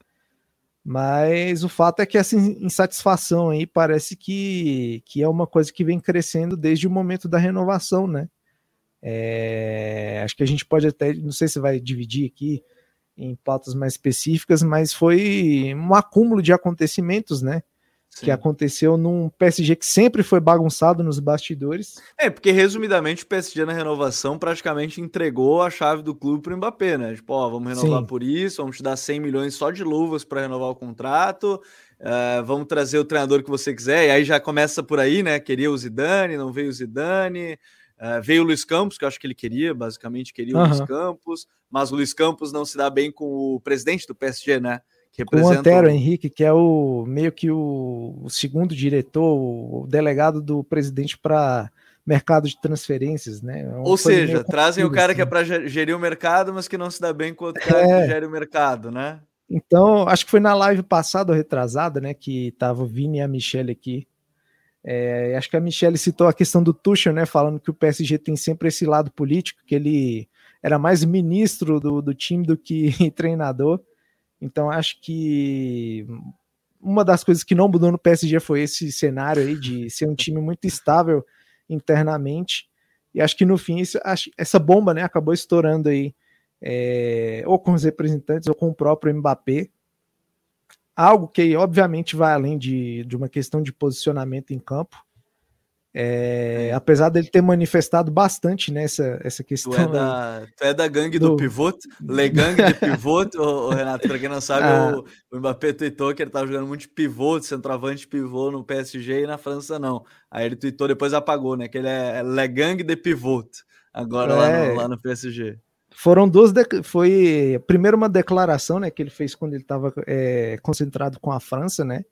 Mas o fato é que essa insatisfação aí parece que, que é uma coisa que vem crescendo desde o momento da renovação, né? É, acho que a gente pode até, não sei se vai dividir aqui em pautas mais específicas, mas foi um acúmulo de acontecimentos, né? Sim. que aconteceu num PSG que sempre foi bagunçado nos bastidores. É, porque resumidamente o PSG na renovação praticamente entregou a chave do clube para o Mbappé, né? Tipo, ó, vamos renovar Sim. por isso, vamos te dar 100 milhões só de luvas para renovar o contrato, uh, vamos trazer o treinador que você quiser, e aí já começa por aí, né? Queria o Zidane, não veio o Zidane, uh, veio o Luiz Campos, que eu acho que ele queria, basicamente queria o uhum. Luiz Campos, mas o Luiz Campos não se dá bem com o presidente do PSG, né? Que representa... O Antero Henrique, que é o meio que o, o segundo diretor, o delegado do presidente para mercado de transferências, né? É Ou seja, trazem o cara assim. que é assim. para gerir o mercado, mas que não se dá bem com o outro cara é... que gere o mercado, né? Então, acho que foi na live passada ou retrasada, né, que tava o Vini e a Michelle aqui. É, acho que a Michelle citou a questão do Tuchel, né, falando que o PSG tem sempre esse lado político, que ele era mais ministro do, do time do que treinador. Então acho que uma das coisas que não mudou no PSG foi esse cenário aí de ser um time muito estável internamente. E acho que no fim isso, essa bomba né, acabou estourando aí, é, ou com os representantes ou com o próprio Mbappé. Algo que obviamente vai além de, de uma questão de posicionamento em campo, é, apesar dele ter manifestado bastante nessa essa questão. Tu é da, tu é da gangue do, do Le Gangue de pivot, o, Renato, para quem não sabe, ah. o, o Mbappé tweetou que ele estava jogando muito de pivô, centroavante pivô no PSG e na França não. Aí ele tweetou, depois apagou, né? Que ele é, é Le Gangue de pivot, agora é. lá, no, é. lá no PSG. Foram duas. Foi primeiro uma declaração né, que ele fez quando ele estava é, concentrado com a França, né?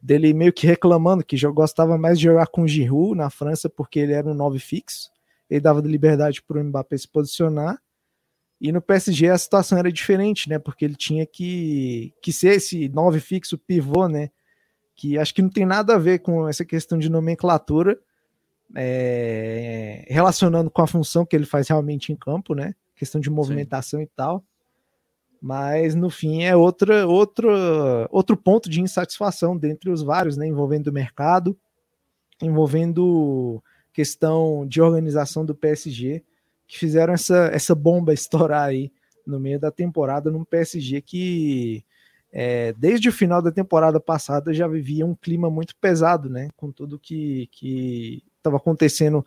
dele meio que reclamando que já gostava mais de jogar com o Giroud na França porque ele era um 9 fixo, ele dava liberdade para o Mbappé se posicionar. E no PSG a situação era diferente, né? Porque ele tinha que, que ser esse 9 fixo pivô, né? Que acho que não tem nada a ver com essa questão de nomenclatura, é, relacionando com a função que ele faz realmente em campo, né? Questão de movimentação Sim. e tal mas no fim é outra, outro, outro ponto de insatisfação dentre os vários, né, envolvendo o mercado, envolvendo questão de organização do PSG, que fizeram essa, essa bomba estourar aí no meio da temporada num PSG que é, desde o final da temporada passada já vivia um clima muito pesado, né, com tudo que estava acontecendo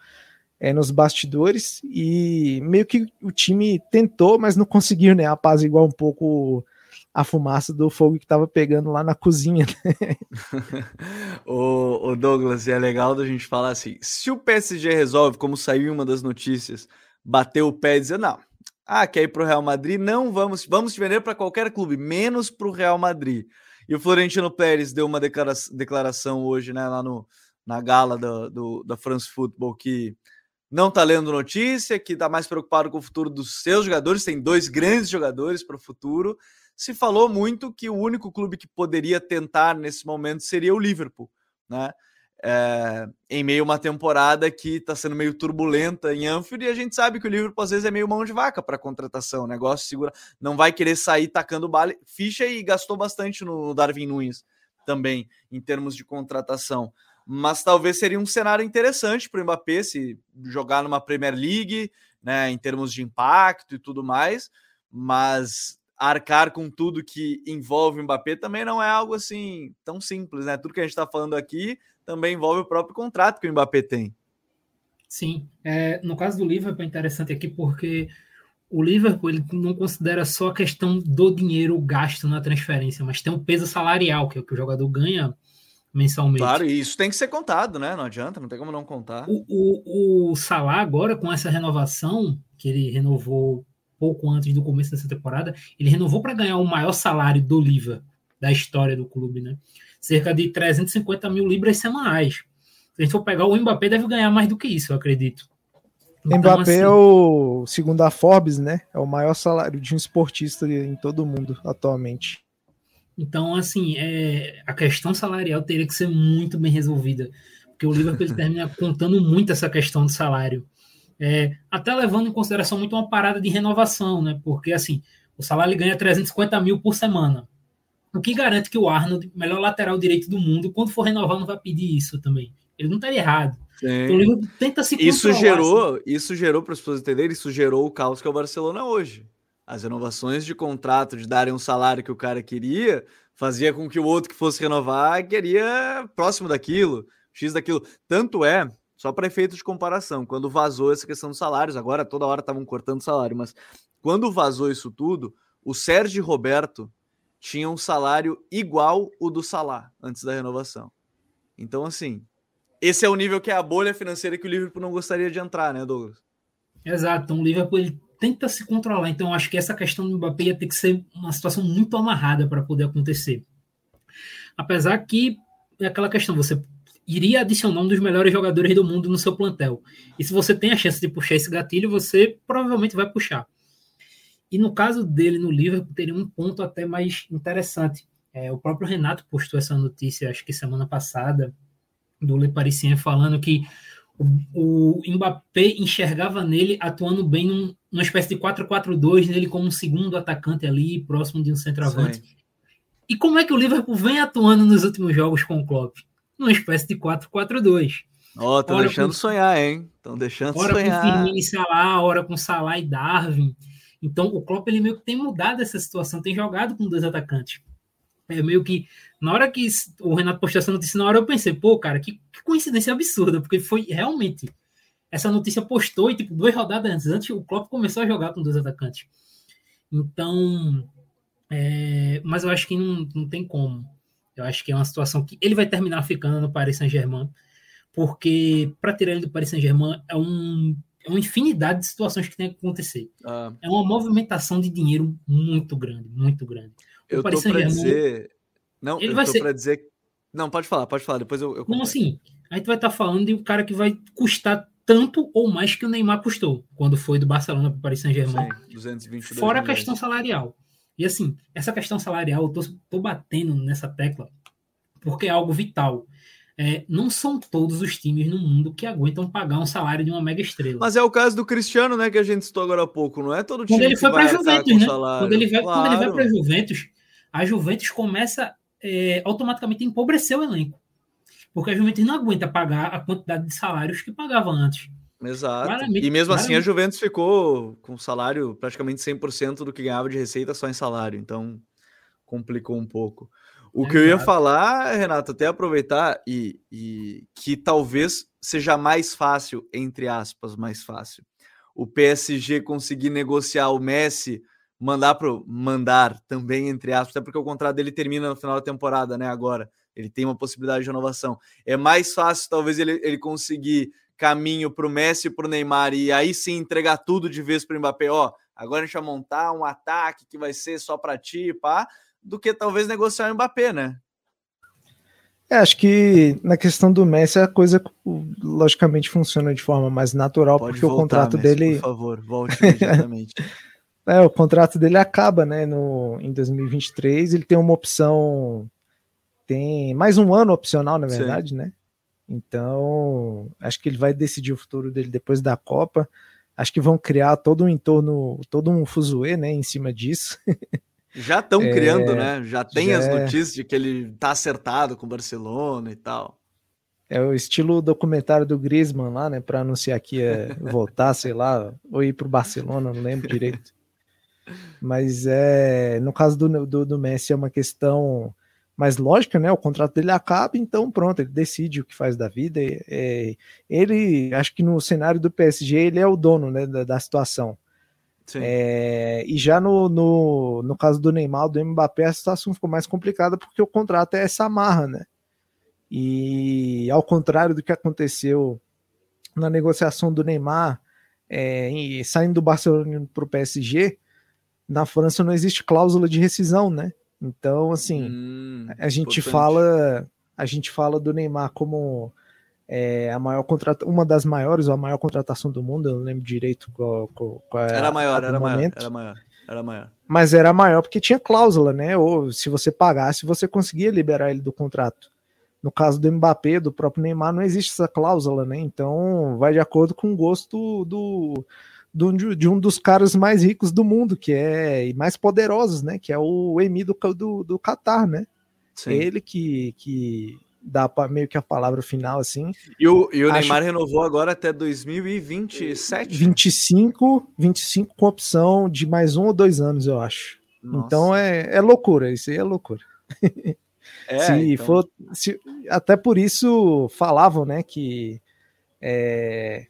é, nos bastidores e meio que o time tentou, mas não conseguiu, né? Apaziguar um pouco a fumaça do fogo que estava pegando lá na cozinha. Né? o, o, Douglas, é legal da gente falar assim: se o PSG resolve, como saiu uma das notícias, bater o pé e dizer, não, ah, quer ir para o Real Madrid? Não, vamos, vamos te vender para qualquer clube, menos para o Real Madrid. E o Florentino Pérez deu uma declaração hoje, né, lá no, na gala do, do, da France Football, que não está lendo notícia, que está mais preocupado com o futuro dos seus jogadores, tem dois grandes jogadores para o futuro. Se falou muito que o único clube que poderia tentar nesse momento seria o Liverpool, né? É, em meio a uma temporada que está sendo meio turbulenta em Anfield, e a gente sabe que o Liverpool às vezes é meio mão de vaca para contratação, negócio segura, não vai querer sair tacando bala, ficha e gastou bastante no Darwin Nunes também, em termos de contratação mas talvez seria um cenário interessante para o Mbappé se jogar numa Premier League, né, em termos de impacto e tudo mais, mas arcar com tudo que envolve o Mbappé também não é algo assim tão simples, né? Tudo que a gente está falando aqui também envolve o próprio contrato que o Mbappé tem. Sim, é, no caso do Liverpool é interessante aqui porque o Liverpool ele não considera só a questão do dinheiro gasto na transferência, mas tem um peso salarial que é o que o jogador ganha mensalmente. Claro, e isso tem que ser contado, né? Não adianta, não tem como não contar. O, o, o Salah agora, com essa renovação, que ele renovou pouco antes do começo dessa temporada, ele renovou para ganhar o maior salário do Liva da história do clube, né? Cerca de 350 mil libras semanais. Se a gente for pegar o Mbappé, deve ganhar mais do que isso, eu acredito. Então, Mbappé assim, é o, segundo a Forbes, né? É o maior salário de um esportista em todo o mundo atualmente. Então, assim, é, a questão salarial teria que ser muito bem resolvida, porque o Liverpool ele termina contando muito essa questão do salário. É, até levando em consideração muito uma parada de renovação, né? Porque, assim, o salário ganha 350 mil por semana. O que garante que o Arnold, melhor lateral direito do mundo, quando for renovar, não vai pedir isso também. Ele não estaria errado. Então, o Liverpool tenta se isso gerou, assim. isso gerou para as pessoas entenderem, isso gerou o caos que é o Barcelona hoje. As renovações de contrato, de darem um salário que o cara queria, fazia com que o outro que fosse renovar queria próximo daquilo, X daquilo. Tanto é, só para efeito de comparação, quando vazou essa questão dos salários, agora toda hora estavam cortando salário, mas quando vazou isso tudo, o Sérgio Roberto tinha um salário igual o do Salah antes da renovação. Então, assim, esse é o nível que é a bolha financeira que o Liverpool não gostaria de entrar, né, Douglas? Exato. Então o Liverpool ele tenta se controlar. Então acho que essa questão do Mbappé ia ter que ser uma situação muito amarrada para poder acontecer. Apesar que é aquela questão, você iria adicionar um dos melhores jogadores do mundo no seu plantel. E se você tem a chance de puxar esse gatilho, você provavelmente vai puxar. E no caso dele no Liverpool, teria um ponto até mais interessante. É, o próprio Renato postou essa notícia, acho que semana passada, do Le Parisien falando que o, o Mbappé enxergava nele atuando bem num, numa espécie de 4-4-2, nele como um segundo atacante ali, próximo de um centroavante. Sim. E como é que o Liverpool vem atuando nos últimos jogos com o Klopp? Numa espécie de 4-4-2. Ó, oh, hora deixando com, sonhar, hein? Estão deixando hora sonhar. Hora com Firmino e Salah, hora com Salah e Darwin. Então, o Klopp ele meio que tem mudado essa situação, tem jogado com dois atacantes. É meio que, na hora que o Renato postou essa notícia, na hora eu pensei, pô, cara, que, que coincidência absurda, porque foi realmente. Essa notícia postou e, tipo, duas rodadas antes, antes o Klopp começou a jogar com dois atacantes. Então, é, mas eu acho que não, não tem como. Eu acho que é uma situação que ele vai terminar ficando no Paris Saint-Germain, porque para tirar ele do Paris Saint-Germain é, um, é uma infinidade de situações que tem que acontecer. Ah. É uma movimentação de dinheiro muito grande, muito grande eu tô para dizer. Não, ele vai ser... para dizer. Não, pode falar, pode falar, depois eu. eu não, assim, a gente vai estar tá falando de um cara que vai custar tanto ou mais que o Neymar custou quando foi do Barcelona para o Paris Saint-Germain. Fora a questão salarial. E assim, essa questão salarial, eu tô, tô batendo nessa tecla porque é algo vital. É, não são todos os times no mundo que aguentam pagar um salário de uma mega estrela. Mas é o caso do Cristiano, né, que a gente citou agora há pouco, não é todo time quando ele foi para Juventus, né? Quando ele vai, claro. quando ele vai para Juventus, a Juventus começa é, automaticamente a empobrecer o elenco. Porque a Juventus não aguenta pagar a quantidade de salários que pagava antes. Exato. Claramente, e mesmo claramente. assim a Juventus ficou com salário praticamente 100% do que ganhava de receita só em salário. Então complicou um pouco. O é que eu ia falar, Renato, até aproveitar e, e que talvez seja mais fácil, entre aspas, mais fácil, o PSG conseguir negociar o Messi mandar pro mandar também entre aspas, até porque o contrato dele termina no final da temporada, né? Agora ele tem uma possibilidade de renovação. É mais fácil talvez ele, ele conseguir caminho para o Messi e para o Neymar e aí sim entregar tudo de vez para o Mbappé. Ó, agora a gente vai montar um ataque que vai ser só para ti, pá, do que talvez negociar o Mbappé, né? É, acho que na questão do Messi a coisa logicamente funciona de forma mais natural, Pode porque voltar, o contrato Messi, dele. Por favor, volte imediatamente. É, o contrato dele acaba, né, no, em 2023. Ele tem uma opção, tem mais um ano opcional, na verdade, Sim. né? Então, acho que ele vai decidir o futuro dele depois da Copa. Acho que vão criar todo um entorno, todo um fuzuê, né, em cima disso. Já estão é, criando, né? Já tem já... as é. notícias de que ele tá acertado com o Barcelona e tal. É o estilo documentário do Griezmann lá, né? Para anunciar que ia voltar, sei lá, ou ir para o Barcelona, não lembro direito. Mas é, no caso do, do, do, Messi é uma questão mais lógica, né? O contrato dele acaba, então pronto, ele decide o que faz da vida. É, ele, acho que no cenário do PSG, ele é o dono né, da, da situação. É, e já no, no, no caso do Neymar, do Mbappé, a situação ficou mais complicada porque o contrato é essa amarra, né? E ao contrário do que aconteceu na negociação do Neymar, é, saindo do Barcelona para o PSG, na França não existe cláusula de rescisão, né? Então, assim, hum, a gente importante. fala, a gente fala do Neymar como é a maior contrata uma das maiores ou a maior contratação do mundo, eu não lembro direito qual, qual, qual era, era maior, era maior, era maior, era maior. Mas era maior porque tinha cláusula, né? Ou se você pagasse, você conseguia liberar ele do contrato. No caso do Mbappé, do próprio Neymar, não existe essa cláusula, né? Então vai de acordo com o gosto do, de um dos caras mais ricos do mundo, que é e mais poderosos, né? Que é o Emi do, do, do Qatar, né? Sim. Ele que, que dá meio que a palavra final, assim. E o, e o. Neymar renovou agora até 2027? 25, 25 com opção de mais um ou dois anos, eu acho. Nossa. Então é, é loucura, isso aí é loucura. É, se então... for, se, até por isso falavam, né, que é,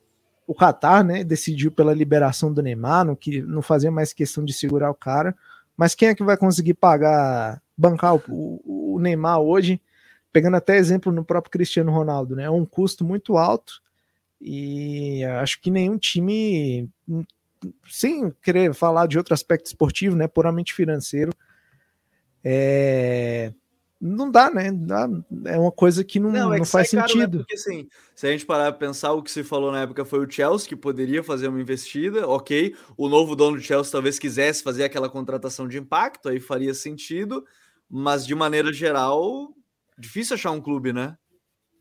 o Qatar, né, decidiu pela liberação do Neymar, não, que, não fazia mais questão de segurar o cara, mas quem é que vai conseguir pagar, bancar o, o, Neymar hoje? pegando até exemplo no próprio Cristiano Ronaldo, né? É um custo muito alto e acho que nenhum time, sem querer falar de outro aspecto esportivo, né? Puramente financeiro, é, não dá, né? Dá, é uma coisa que não, não, é que faz sentido. Caro, né? Porque assim, se a gente parar para pensar, o que se falou na época foi o Chelsea que poderia fazer uma investida, ok. O novo dono do Chelsea talvez quisesse fazer aquela contratação de impacto, aí faria sentido, mas de maneira geral, Difícil achar um clube, né?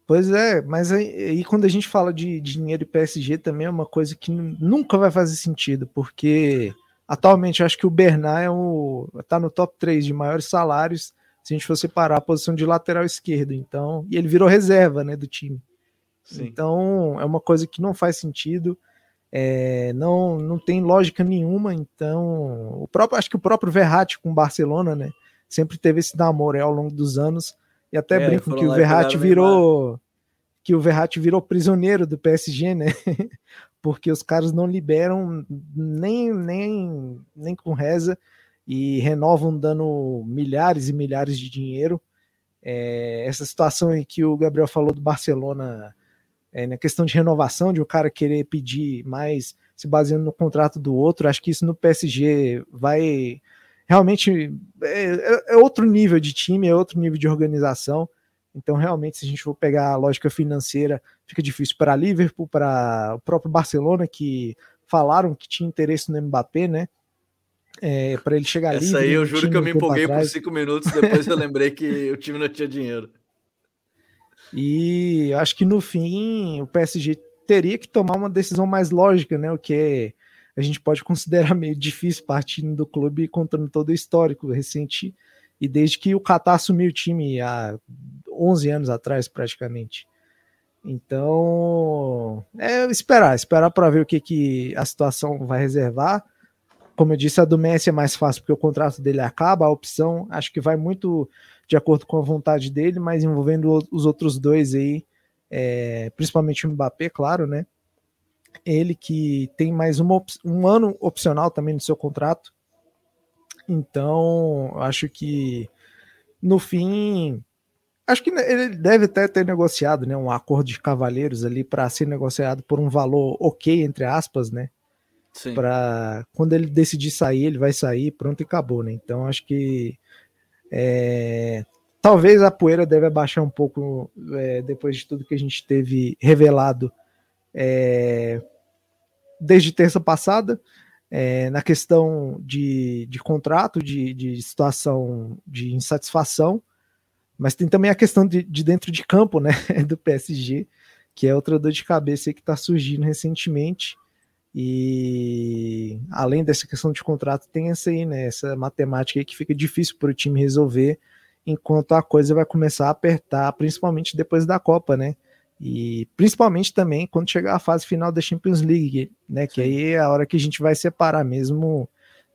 Pois é, mas aí, aí, quando a gente fala de, de dinheiro e PSG também é uma coisa que nunca vai fazer sentido, porque atualmente eu acho que o Bernard é o, tá no top 3 de maiores salários se a gente for separar a posição de lateral esquerdo, então, e ele virou reserva, né, do time. Sim. Então, é uma coisa que não faz sentido, é, não, não tem lógica nenhuma, então, o próprio, acho que o próprio Verratti com o Barcelona, né, sempre teve esse namoro ao longo dos anos, e até é, brinco que o Verratti virou que o Verratti virou prisioneiro do PSG, né? Porque os caras não liberam nem nem nem com reza e renovam dando milhares e milhares de dinheiro. É, essa situação em que o Gabriel falou do Barcelona é, na questão de renovação, de o cara querer pedir mais se baseando no contrato do outro, acho que isso no PSG vai realmente é, é, é, outro nível de time, é outro nível de organização. Então, realmente, se a gente for pegar a lógica financeira, fica difícil para Liverpool, para o próprio Barcelona, que falaram que tinha interesse no Mbappé, né? É, para ele chegar ali. Essa aí eu juro que eu me empolguei por cinco minutos, depois eu lembrei que o time não tinha dinheiro. E acho que no fim o PSG teria que tomar uma decisão mais lógica, né? O que a gente pode considerar meio difícil partindo do clube contando todo o histórico recente e desde que o Qatar assumiu o time há 11 anos atrás praticamente. Então, é esperar, esperar para ver o que, que a situação vai reservar. Como eu disse, a do Messi é mais fácil porque o contrato dele acaba, a opção acho que vai muito de acordo com a vontade dele, mas envolvendo os outros dois aí, é, principalmente o Mbappé, claro, né? ele que tem mais uma, um ano opcional também no seu contrato. Então, acho que no fim, acho que ele deve até ter negociado, né, um acordo de cavalheiros ali para ser negociado por um valor ok entre aspas, né? Para quando ele decidir sair, ele vai sair, pronto e acabou, né? Então, acho que é, talvez a poeira deve abaixar um pouco é, depois de tudo que a gente teve revelado é, desde terça passada, é, na questão de, de contrato, de, de situação de insatisfação, mas tem também a questão de, de dentro de campo, né, do PSG, que é outra dor de cabeça que está surgindo recentemente. E além dessa questão de contrato, tem essa aí, né, essa matemática aí que fica difícil para o time resolver, enquanto a coisa vai começar a apertar, principalmente depois da Copa, né? E principalmente também quando chegar a fase final da Champions League, né? Que aí é a hora que a gente vai separar mesmo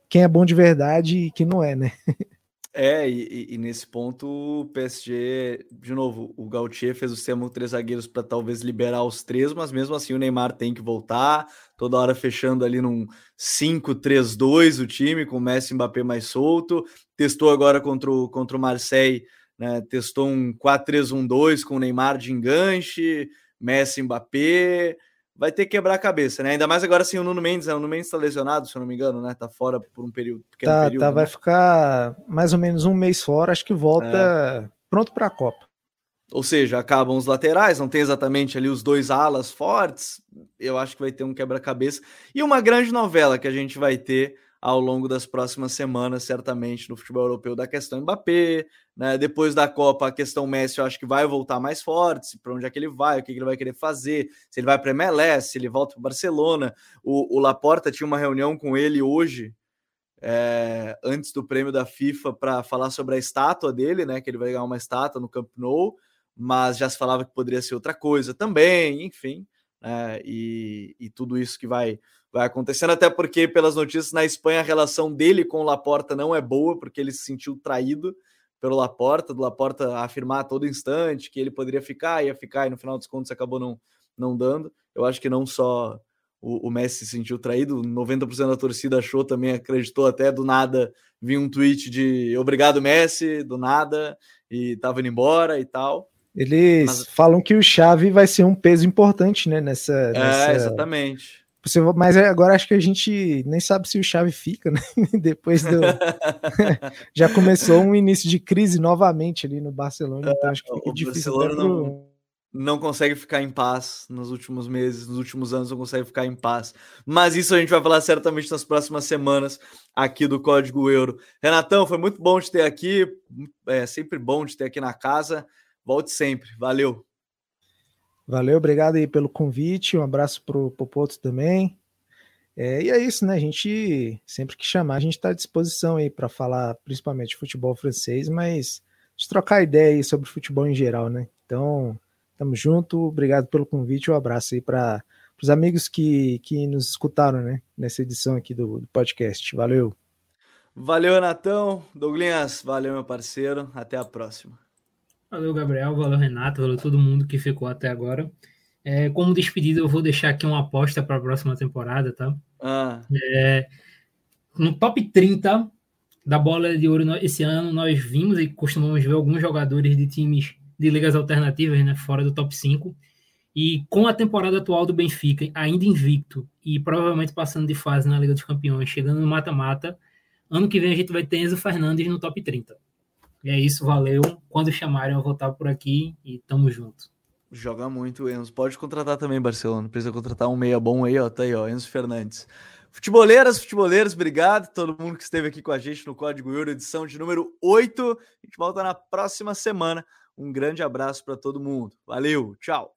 quem é bom de verdade e quem não é, né? É, e, e, nesse ponto o PSG, de novo, o Gautier fez o sistema com três zagueiros para talvez liberar os três, mas mesmo assim o Neymar tem que voltar, toda hora fechando ali num 5-3-2 o time, com o Messi e Mbappé mais solto. Testou agora contra o, contra o Marseille né? Testou um 4-3-1-2 com o Neymar de enganche, Messi Mbappé. Vai ter que quebrar a cabeça, né? Ainda mais agora sem o Nuno Mendes, né? O Nuno Mendes está lesionado, se eu não me engano, né? Tá fora por um período. Tá, período, tá né? vai ficar mais ou menos um mês fora, acho que volta é. pronto para a Copa. ou seja, acabam os laterais, não tem exatamente ali os dois alas fortes. Eu acho que vai ter um quebra-cabeça e uma grande novela que a gente vai ter ao longo das próximas semanas, certamente, no futebol europeu, da questão Mbappé, né? Depois da Copa, a questão Messi, eu acho que vai voltar mais forte, para onde é que ele vai, o que, que ele vai querer fazer, se ele vai para MLS, se ele volta para Barcelona. O, o Laporta tinha uma reunião com ele hoje, é, antes do prêmio da FIFA, para falar sobre a estátua dele, né? Que ele vai ganhar uma estátua no Camp Nou mas já se falava que poderia ser outra coisa também, enfim, né, e, e, tudo isso que vai, vai acontecendo, até porque, pelas notícias, na Espanha a relação dele com o Laporta não é boa, porque ele se sentiu traído pelo Laporta, do Laporta afirmar a todo instante que ele poderia ficar, ia ficar, e no final dos contos acabou não, não dando. Eu acho que não só o, o Messi se sentiu traído, 90% da torcida achou também, acreditou até do nada, vi um tweet de obrigado Messi, do nada, e tava indo embora e tal. Eles Mas... falam que o Chave vai ser um peso importante, né? Nessa. É, nessa... exatamente. Mas é, agora acho que a gente nem sabe se o Chave fica, né? Depois do. Já começou um início de crise novamente ali no Barcelona, então acho que fica o difícil. Barcelona pro... não, não consegue ficar em paz nos últimos meses, nos últimos anos não consegue ficar em paz. Mas isso a gente vai falar certamente nas próximas semanas aqui do Código Euro. Renatão, foi muito bom te ter aqui, é sempre bom te ter aqui na casa. Volte sempre. Valeu. Valeu, obrigado aí pelo convite. Um abraço pro Popoto também. É, e é isso, né? A gente, sempre que chamar, a gente está à disposição aí para falar principalmente de futebol francês, mas de trocar ideia aí sobre futebol em geral, né? Então, tamo junto, obrigado pelo convite, um abraço aí para os amigos que, que nos escutaram, né? Nessa edição aqui do, do podcast. Valeu. Valeu, Natão. Douglas, valeu, meu parceiro. Até a próxima. Valeu, Gabriel. Valeu, Renato. Valeu todo mundo que ficou até agora. É, como despedida, eu vou deixar aqui uma aposta para a próxima temporada, tá? Ah. É, no top 30 da bola de ouro esse ano, nós vimos e costumamos ver alguns jogadores de times de ligas alternativas, né, fora do top 5. E com a temporada atual do Benfica, ainda invicto e provavelmente passando de fase na Liga dos Campeões, chegando no mata-mata, ano que vem a gente vai ter Enzo Fernandes no top 30. E é isso, valeu. Quando chamarem, eu vou estar por aqui e tamo junto. Joga muito, Enzo. Pode contratar também, Barcelona. Precisa contratar um meia bom aí, ó. Tá aí, ó. Enzo Fernandes. Futeboleiras, futeboleiros, obrigado. Todo mundo que esteve aqui com a gente no Código Euro, edição de número 8. A gente volta na próxima semana. Um grande abraço para todo mundo. Valeu, tchau.